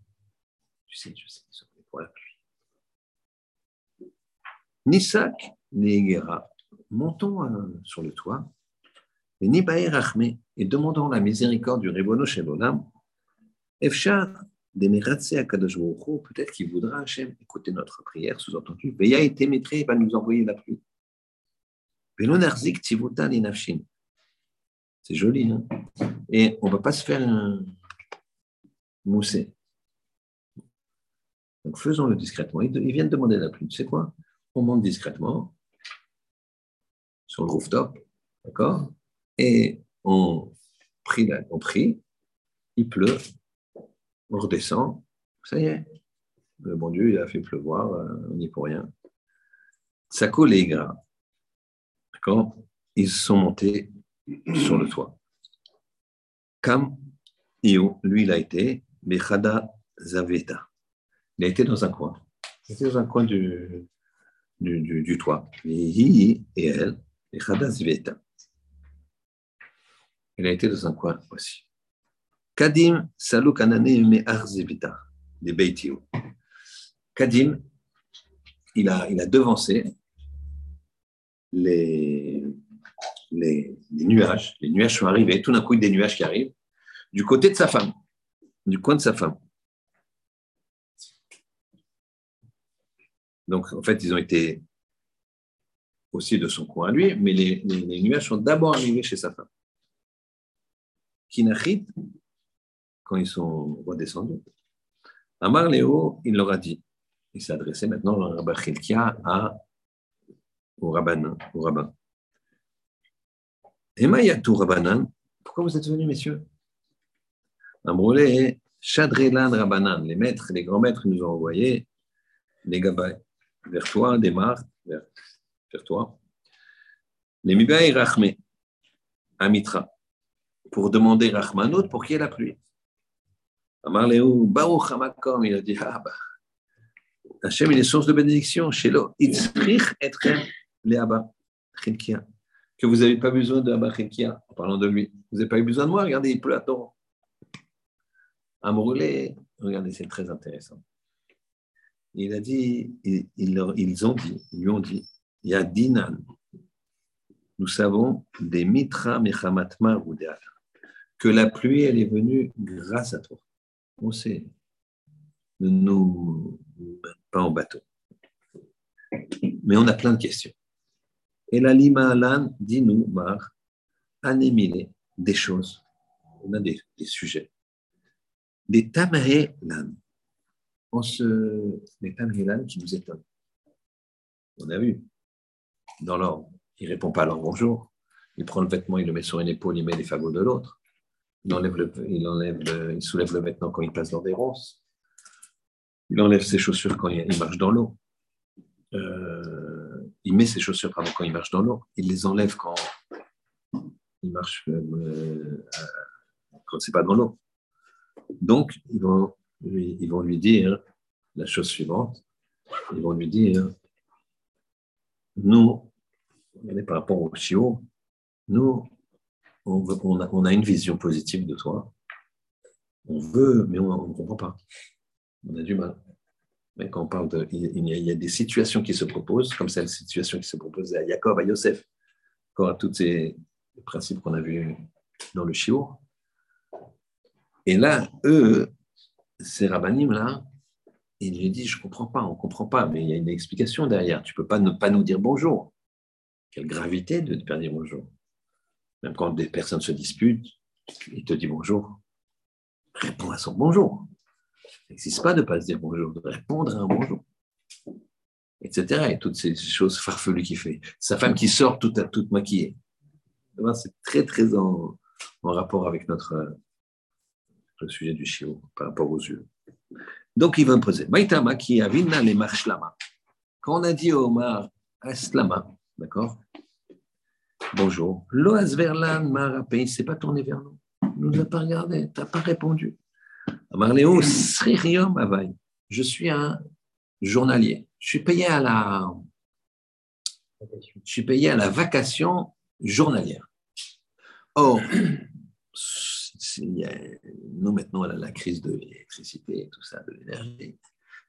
Tu sais, je sais, ils sont pour la pluie. Nisak, Negera, montons euh, sur le toit, et Nibaer Achme, et demandons la miséricorde du Rebono Shelonam, Akadosh peut-être qu'il voudra, Hachem, écouter notre prière, sous-entendu, Veya et Témétré va nous envoyer la pluie. Velonarzik Tivutan Nafshin. C'est joli, hein Et on ne va pas se faire mousser. Donc faisons-le discrètement. Ils, viennent demander la pluie. Tu quoi? On monte discrètement sur le rooftop, d'accord? Et on prie, on prie, il pleut, on redescend, ça y est. Le bon Dieu, il a fait pleuvoir, euh, on n'y pour rien. Ça coule les gras. D'accord? Ils sont montés sur le toit. Kam Io, lui, il a été Bechada Zaveta. Il a été dans un coin. Il était dans un coin du, du, du, toit. Et elle, et Zveta. Il a été dans un coin aussi. Kadim Salou Kanane Me Arzevita, des Beitio. Kadim, il a, il a devancé les, les, nuages. Les nuages sont arrivés. Tout d'un coup, il y a des nuages qui arrivent du côté de sa femme, du coin de sa femme. Donc, en fait, ils ont été aussi de son coin à lui, mais les, nuages sont d'abord arrivés chez sa femme. Kinachit, quand ils sont redescendus, Amar Léo, il leur a dit, il s'adressait maintenant à Rabbi Khilkia, au, rabbin, au rabbin. Emayatou Rabbanan, pourquoi vous êtes venus, messieurs? Amroulé, Chadrelan Rabbanan, les maîtres, les grands maîtres nous ont envoyé les gabay vers toi, démarre vers, vers toi. Les Mibaï Rachme, Amitra, pour demander Rachmanot pour qu'il y ait la pluie. Amar Léou, Baruch Hamakom, il a dit Ah, bah, Hachem, il est source de bénédiction. Chez l'eau, Itzrich etrem leaba, Chilkia. Que vous n'avez pas besoin de Abba Chilkia, en parlant de lui. Vous n'avez pas eu besoin de moi, regardez, il pleut à torrent. Amourlé, regardez, c'est très intéressant. Il a dit, ils, ont dit, ils lui ont dit, il y a Dinan. Nous savons des mitra mechamatma que la pluie, elle est venue grâce à toi. On sait. Ne nous pas en bateau. Mais on a plein de questions. Et la lima alan, dis-nous, Mar, anémilé, des choses. On a des, sujets. Des tamhelan. On se, des tamhelan qui nous étonnent. On a vu. Dans l'ordre, il répond pas à leur bonjour. Il prend le vêtement, il le met sur une épaule, il met les fagots de l'autre. Il, enlève il, enlève il soulève le vêtement quand il passe dans des ronces. Il enlève ses chaussures quand il, marche dans l'eau. Euh, il met ses chaussures quand il marche dans l'eau. Il les enlève quand il marche euh, quand c'est pas dans l'eau. Donc, ils vont, lui, ils vont lui dire la chose suivante. Ils vont lui dire, nous, par rapport au chiot, nous, on, a, une vision positive de toi. On veut, mais on ne comprend pas. On a du mal. Quand on parle de. Il y, a, des situations qui se proposent, comme celle situation qui se propose à Jacob, à Yosef, encore à tous ces principes qu'on a vus dans le Shiur. Et là, eux, ces rabbinim-là, ils lui disent Je ne comprends pas, on ne comprend pas, mais il y a une explication derrière. Tu ne peux pas ne pas nous dire bonjour. Quelle gravité de ne pas dire bonjour. Même quand des personnes se disputent, il te dit bonjour. Réponds à son bonjour. Il n'existe pas de ne pas se dire bonjour, de répondre à un bonjour. Etc. Et toutes ces choses farfelues qu'il fait. Sa femme qui sort toute, toute maquillée. C'est très, très en, rapport avec notre le sujet du chiot par rapport aux yeux. Donc, il va me poser. Maïtama qui a les marchlama. Quand on a dit au Omar, Aslama, d'accord? Bonjour. Loas Verlan Marapé, il s'est pas tourné vers nous. Il ne nous a pas regardé, tu n'as pas répondu. Je suis un journalier. Je suis payé à la, je suis payé à la vacation journalière. Or, nous maintenant, on a la crise de l'électricité, tout ça, de l'énergie.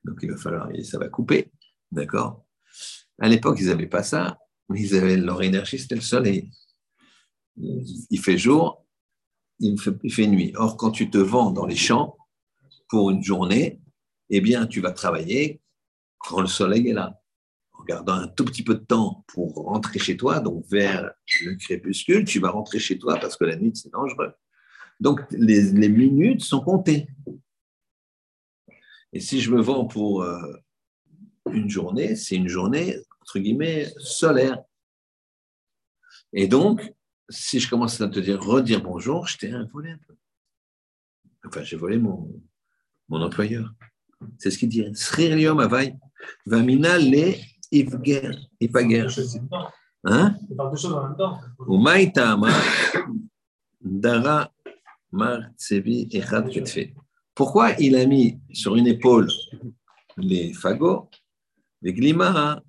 Donc, il va falloir, ça va couper. D'accord? À l'époque, ils n'avaient pas ça ils avaient leur énergie, c'était le soleil. Il fait jour, il fait, nuit. Or, quand tu te vends dans les champs pour une journée, eh bien, tu vas travailler quand le soleil est là. En gardant un tout petit peu de temps pour rentrer chez toi, donc vers le crépuscule, tu vas rentrer chez toi parce que la nuit, c'est dangereux. Donc, les, les, minutes sont comptées. Et si je me vends pour euh, une journée, c'est une journée entre guillemets, solaire. Et donc, si je commence à te dire redire bonjour, je t'ai volé un peu. Enfin, j'ai volé mon, mon employeur. C'est ce qu'il dit. Sririum avai, vamina le ivger, ipager. Hein? Ou maïtama, dara mar tsevi echad ketfe. Pourquoi il a mis sur une épaule les fagots, les glimaha,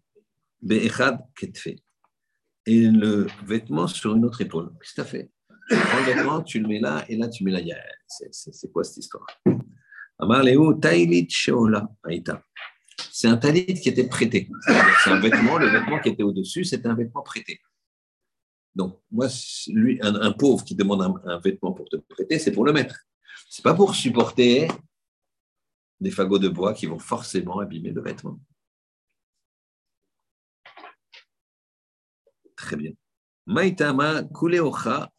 et le vêtement sur une autre épaule. Tu as fait? Prends le vêtement, tu le mets là, et là, tu mets là. C'est quoi cette histoire? C'est un talit qui était prêté. C'est un vêtement, le vêtement qui était au-dessus, c'est un vêtement prêté. Donc, moi, lui, un, pauvre qui demande un, vêtement pour te prêter, c'est pour le mettre. C'est pas pour supporter des fagots de bois qui vont forcément abîmer le vêtement. Très bien. Maïtama kuleocha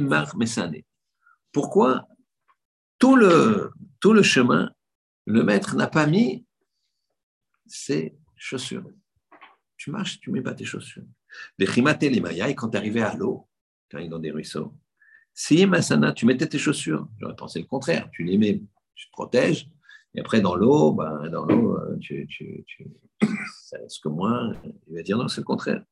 mar mesane. Pourquoi tout le, tout le chemin, le maître n'a pas mis ses chaussures? Tu marches, tu ne mets pas tes chaussures. Les les mayas, quand tu arrivais à l'eau, tu arrives dans des ruisseaux, si masana, tu mettais tes chaussures. J'aurais pensé le contraire. Tu les mets, tu te protèges, et après, dans l'eau, ben, dans l'eau, euh, tu, tu, tu, ça risque moins. Il va dire non, c'est le contraire.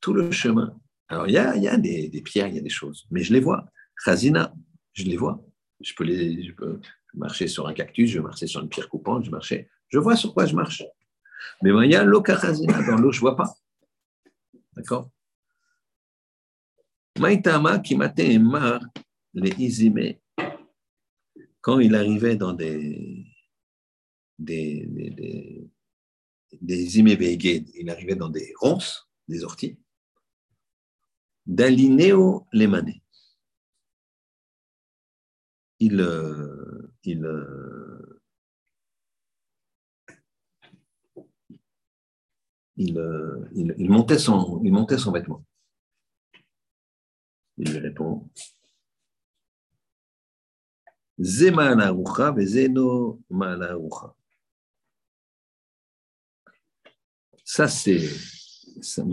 Tout le chemin. Alors, il y a, y a des, pierres, il y a des choses, mais je les vois. Khazina, je les vois. Je peux, les, je peux marcher sur un cactus, je vais marcher sur une pierre coupante, je marchais. Je vois sur quoi je marche. Mais ben, il y a l'eau Khazina. Dans l'eau, je ne vois pas. D'accord? Maïtama qui maté mar les izime quand il arrivait dans des, des, des, il arrivait dans des ronces, des orties, d'alineo les manées. Il, euh, il, euh, il, euh, il, il, montait son, il montait son vêtement. Il lui répond vezeno Ça, c'est. Ça,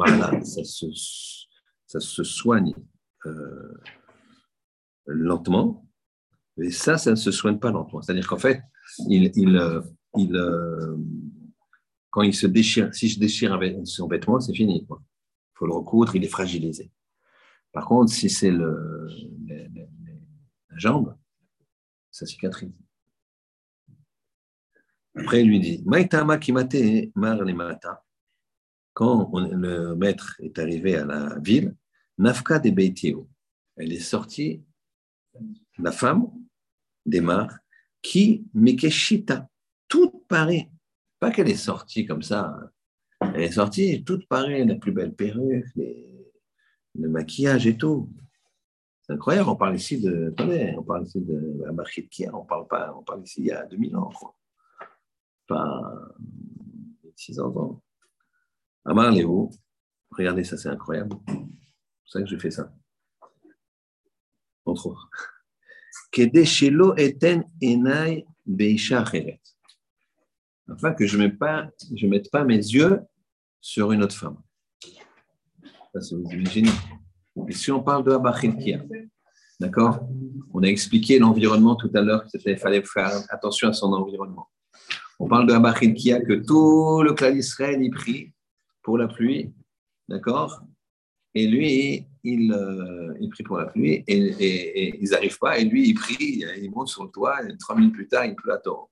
ça, se, soigne euh, lentement, mais ça, ça ne se soigne pas lentement. C'est-à-dire qu'en fait, il, euh, euh, quand il se déchire, si je déchire son vêtement, c'est fini. Il faut le recoudre, il est fragilisé. Par contre, si c'est la jambe, ça cicatrise. Après, il lui dit kimate mar mata. Quand le maître est arrivé à la ville, Nafka de Beitio, elle est sortie, la femme des mares, qui Mikeshita, toute parée. Pas qu'elle est sortie comme ça, elle est sortie toute parée, la plus belle perruque, le maquillage et tout. C'est incroyable, on parle ici de, on parle ici de la on parle pas, on parle ici il y a 2000 ans. Pas 600 ans. Amar Léo, regardez ça, c'est incroyable. C'est pour ça que je fais ça. Entre autres. Eten enai Afin que je ne mette, pas, mes yeux sur une autre femme. Ça, vous imaginez. Et si on parle de Kia, d'accord? On a expliqué l'environnement tout à l'heure, qu'il fallait faire attention à son environnement. On parle de Kia, que tout le clan d'Israël y prie pour la pluie, d'accord? Et lui, il, euh, il, prie pour la pluie et, ils n'arrivent pas. Et lui, il prie, il monte sur le toit et trois minutes plus tard, il pleut à torrent.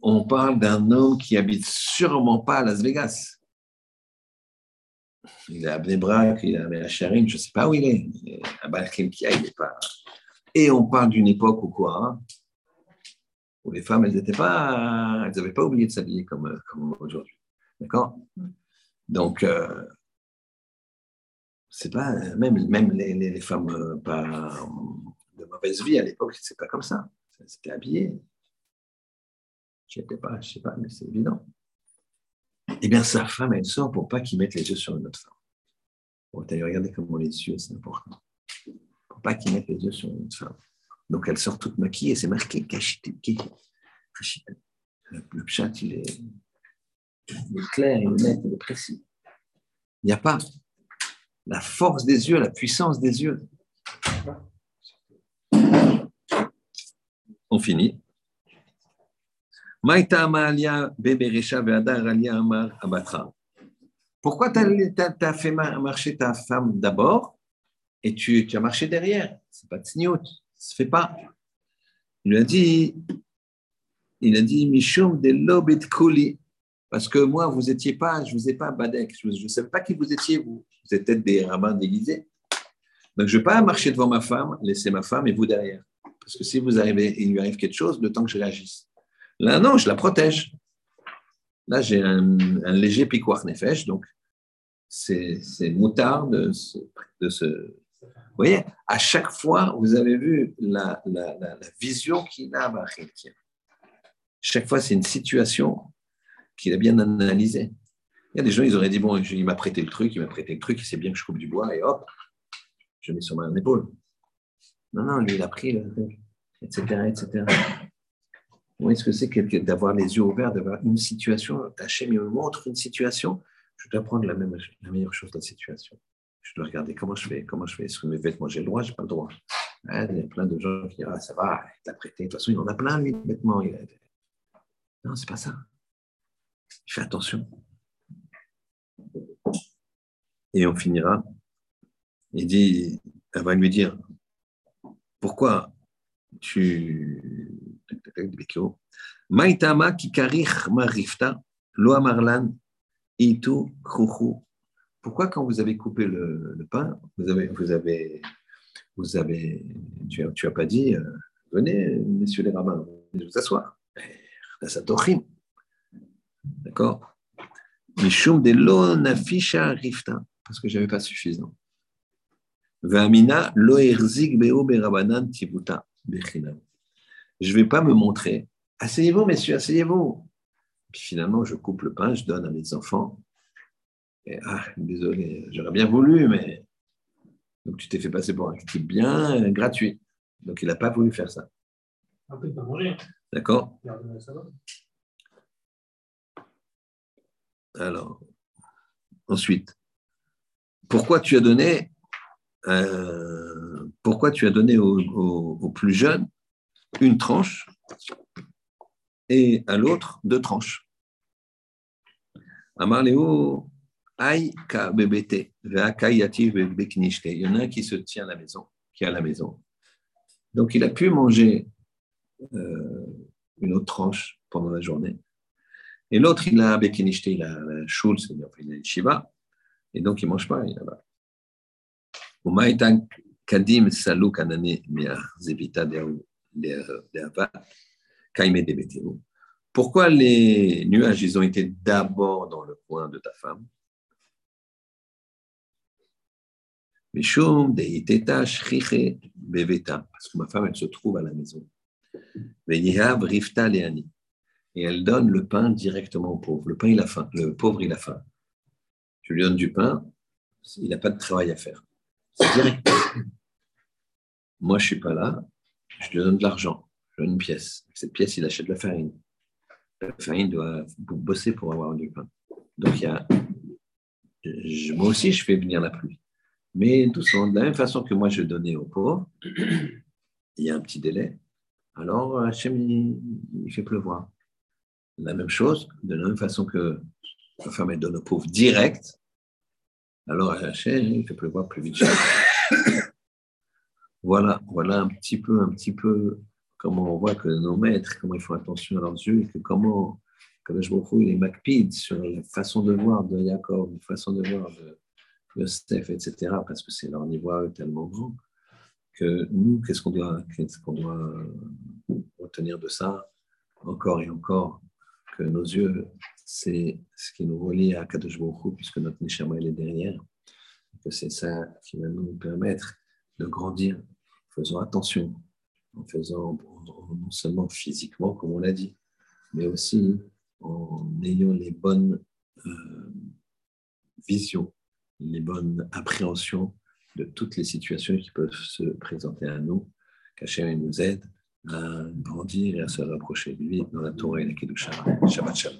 On parle d'un homme qui habite sûrement pas à Las Vegas il est à Bnebrak, il est à Sharim, je ne sais pas où il est. À il n'est pas. Et on parle d'une époque où quoi hein, Où les femmes, elles n'étaient pas, n'avaient pas oublié de s'habiller comme, comme aujourd'hui. D'accord? Donc, euh, c'est pas, même, même les, femmes euh, pas de mauvaise vie à l'époque, c'est pas comme ça. C'était habillé. Je ne sais pas, je sais pas, mais c'est évident eh bien, sa femme, elle sort pour pas qu'il mette les yeux sur une autre femme. Bon, regardé comment les yeux, c'est important. Pour pas qu'il mette les yeux sur une autre femme. Donc, elle sort toute maquillée, c'est marqué Kashitiki. Le, le chat, il est, il est clair, il est net, il est précis. Il n'y a pas la force des yeux, la puissance des yeux. On finit. Pourquoi tu as, fait marcher ta femme d'abord et tu, as marché derrière? C'est pas de signaux, ça se fait pas. Il a dit, il a dit, Mishum de lobit kuli, parce que moi, vous étiez pas, je vous ai pas badek, je ne sais pas qui vous étiez, vous. Vous êtes peut-être des rabbins déguisés. Donc, je ne vais pas marcher devant ma femme, laisser ma femme et vous derrière. Parce que si vous arrivez, il lui arrive quelque chose, le temps que je réagisse. Là, non, je la protège. Là, j'ai un, léger piquoir nefesh, donc c'est moutard de ce, Vous voyez, à chaque fois, vous avez vu la, la, vision qu'il a Chaque fois, c'est une situation qu'il a bien analysé. Il y a des gens, ils auraient dit, bon, il m'a prêté le truc, il m'a prêté le truc, il sait bien que je coupe du bois, et hop, je mets sur ma épaule. Non, non, lui, il a pris etc., etc. Vous voyez ce que c'est d'avoir les yeux ouverts, d'avoir une situation, Hachem me montre une situation, je dois prendre la, même, la meilleure chose de la situation. Je dois regarder comment je fais, comment je fais. Est-ce que mes vêtements, j'ai le droit, j'ai pas le droit. Ah, il y a plein de gens qui disent, ah, ça va, il t'a prêté. De toute façon, il en a plein, lui, de vêtements. Il a... Non, c'est pas ça. Il fait attention. Et on finira. Il dit, elle va lui dire, pourquoi tu... Itu Pourquoi quand vous avez coupé le, pain, vous avez, vous avez, tu n'as pas dit, euh, venez, messieurs les rabbins, vous asseoir. D'accord? De nafisha rifta, parce que je n'avais pas suffisant. Vamina lo erzig beo berabanan tibuta bechinam. Je ne vais pas me montrer. Asseyez-vous, messieurs, asseyez-vous. Puis finalement, je coupe le pain, je donne à mes enfants. Et, ah, désolé, j'aurais bien voulu, mais. Donc tu t'es fait passer pour un type bien gratuit. Donc il n'a pas voulu faire ça. D'accord? Alors, ensuite, pourquoi tu as donné, euh, pourquoi tu as donné aux, plus jeunes une tranche et à l'autre deux tranches? Ka Il y en a un qui se tient à la maison, qui est à la maison. Donc il a pu manger euh, une autre tranche pendant la journée. Et l'autre, il a Bekinishte, il a la c'est-à-dire il a shiva, et donc il ne mange pas, il est là-bas. Kadim Pourquoi les nuages, ils ont été d'abord dans le coin de ta femme? Parce que ma femme, elle se trouve à la maison. Et elle donne le pain directement au pauvre. Le pain, il a faim. Le pauvre, il a faim. Je lui donne du pain, il n'a pas de travail à faire. C'est direct. Moi, je ne suis pas là, je lui donne de l'argent, je lui donne une pièce. cette pièce, il achète de la farine. La farine doit bosser pour avoir du pain. Donc, il y a, moi aussi, je fais venir la pluie. Mais de la même façon que moi je donnais aux pauvres, il y a un petit délai. Alors Hachem, il, fait pleuvoir. La même chose, de la même façon que la femme elle donne aux pauvres direct, alors Hachem, il fait pleuvoir plus vite. voilà, voilà un petit peu, un petit peu comment on voit que nos maîtres, comment ils font attention à leurs yeux et que comment, comme je me il est macpide sur la façon de voir de Jacob, la façon de voir de, Yosef, etc., parce que c'est leur niveau tellement grand, que nous, qu'est-ce qu'on doit, qu'est-ce qu'on doit retenir de ça encore et encore? Que nos yeux, c'est ce qui nous relie à Kadosh Baruch puisque notre Neshama est derrière, que c'est ça qui va nous permettre de grandir. Faisons attention, en faisant non seulement physiquement, comme on l'a dit, mais aussi en ayant les bonnes euh, visions les bonnes appréhensions de toutes les situations qui peuvent se présenter à nous, qu'Hachem nous aide à grandir et à se rapprocher de lui dans la Torah et la Kedusha. Shabbat Shalom.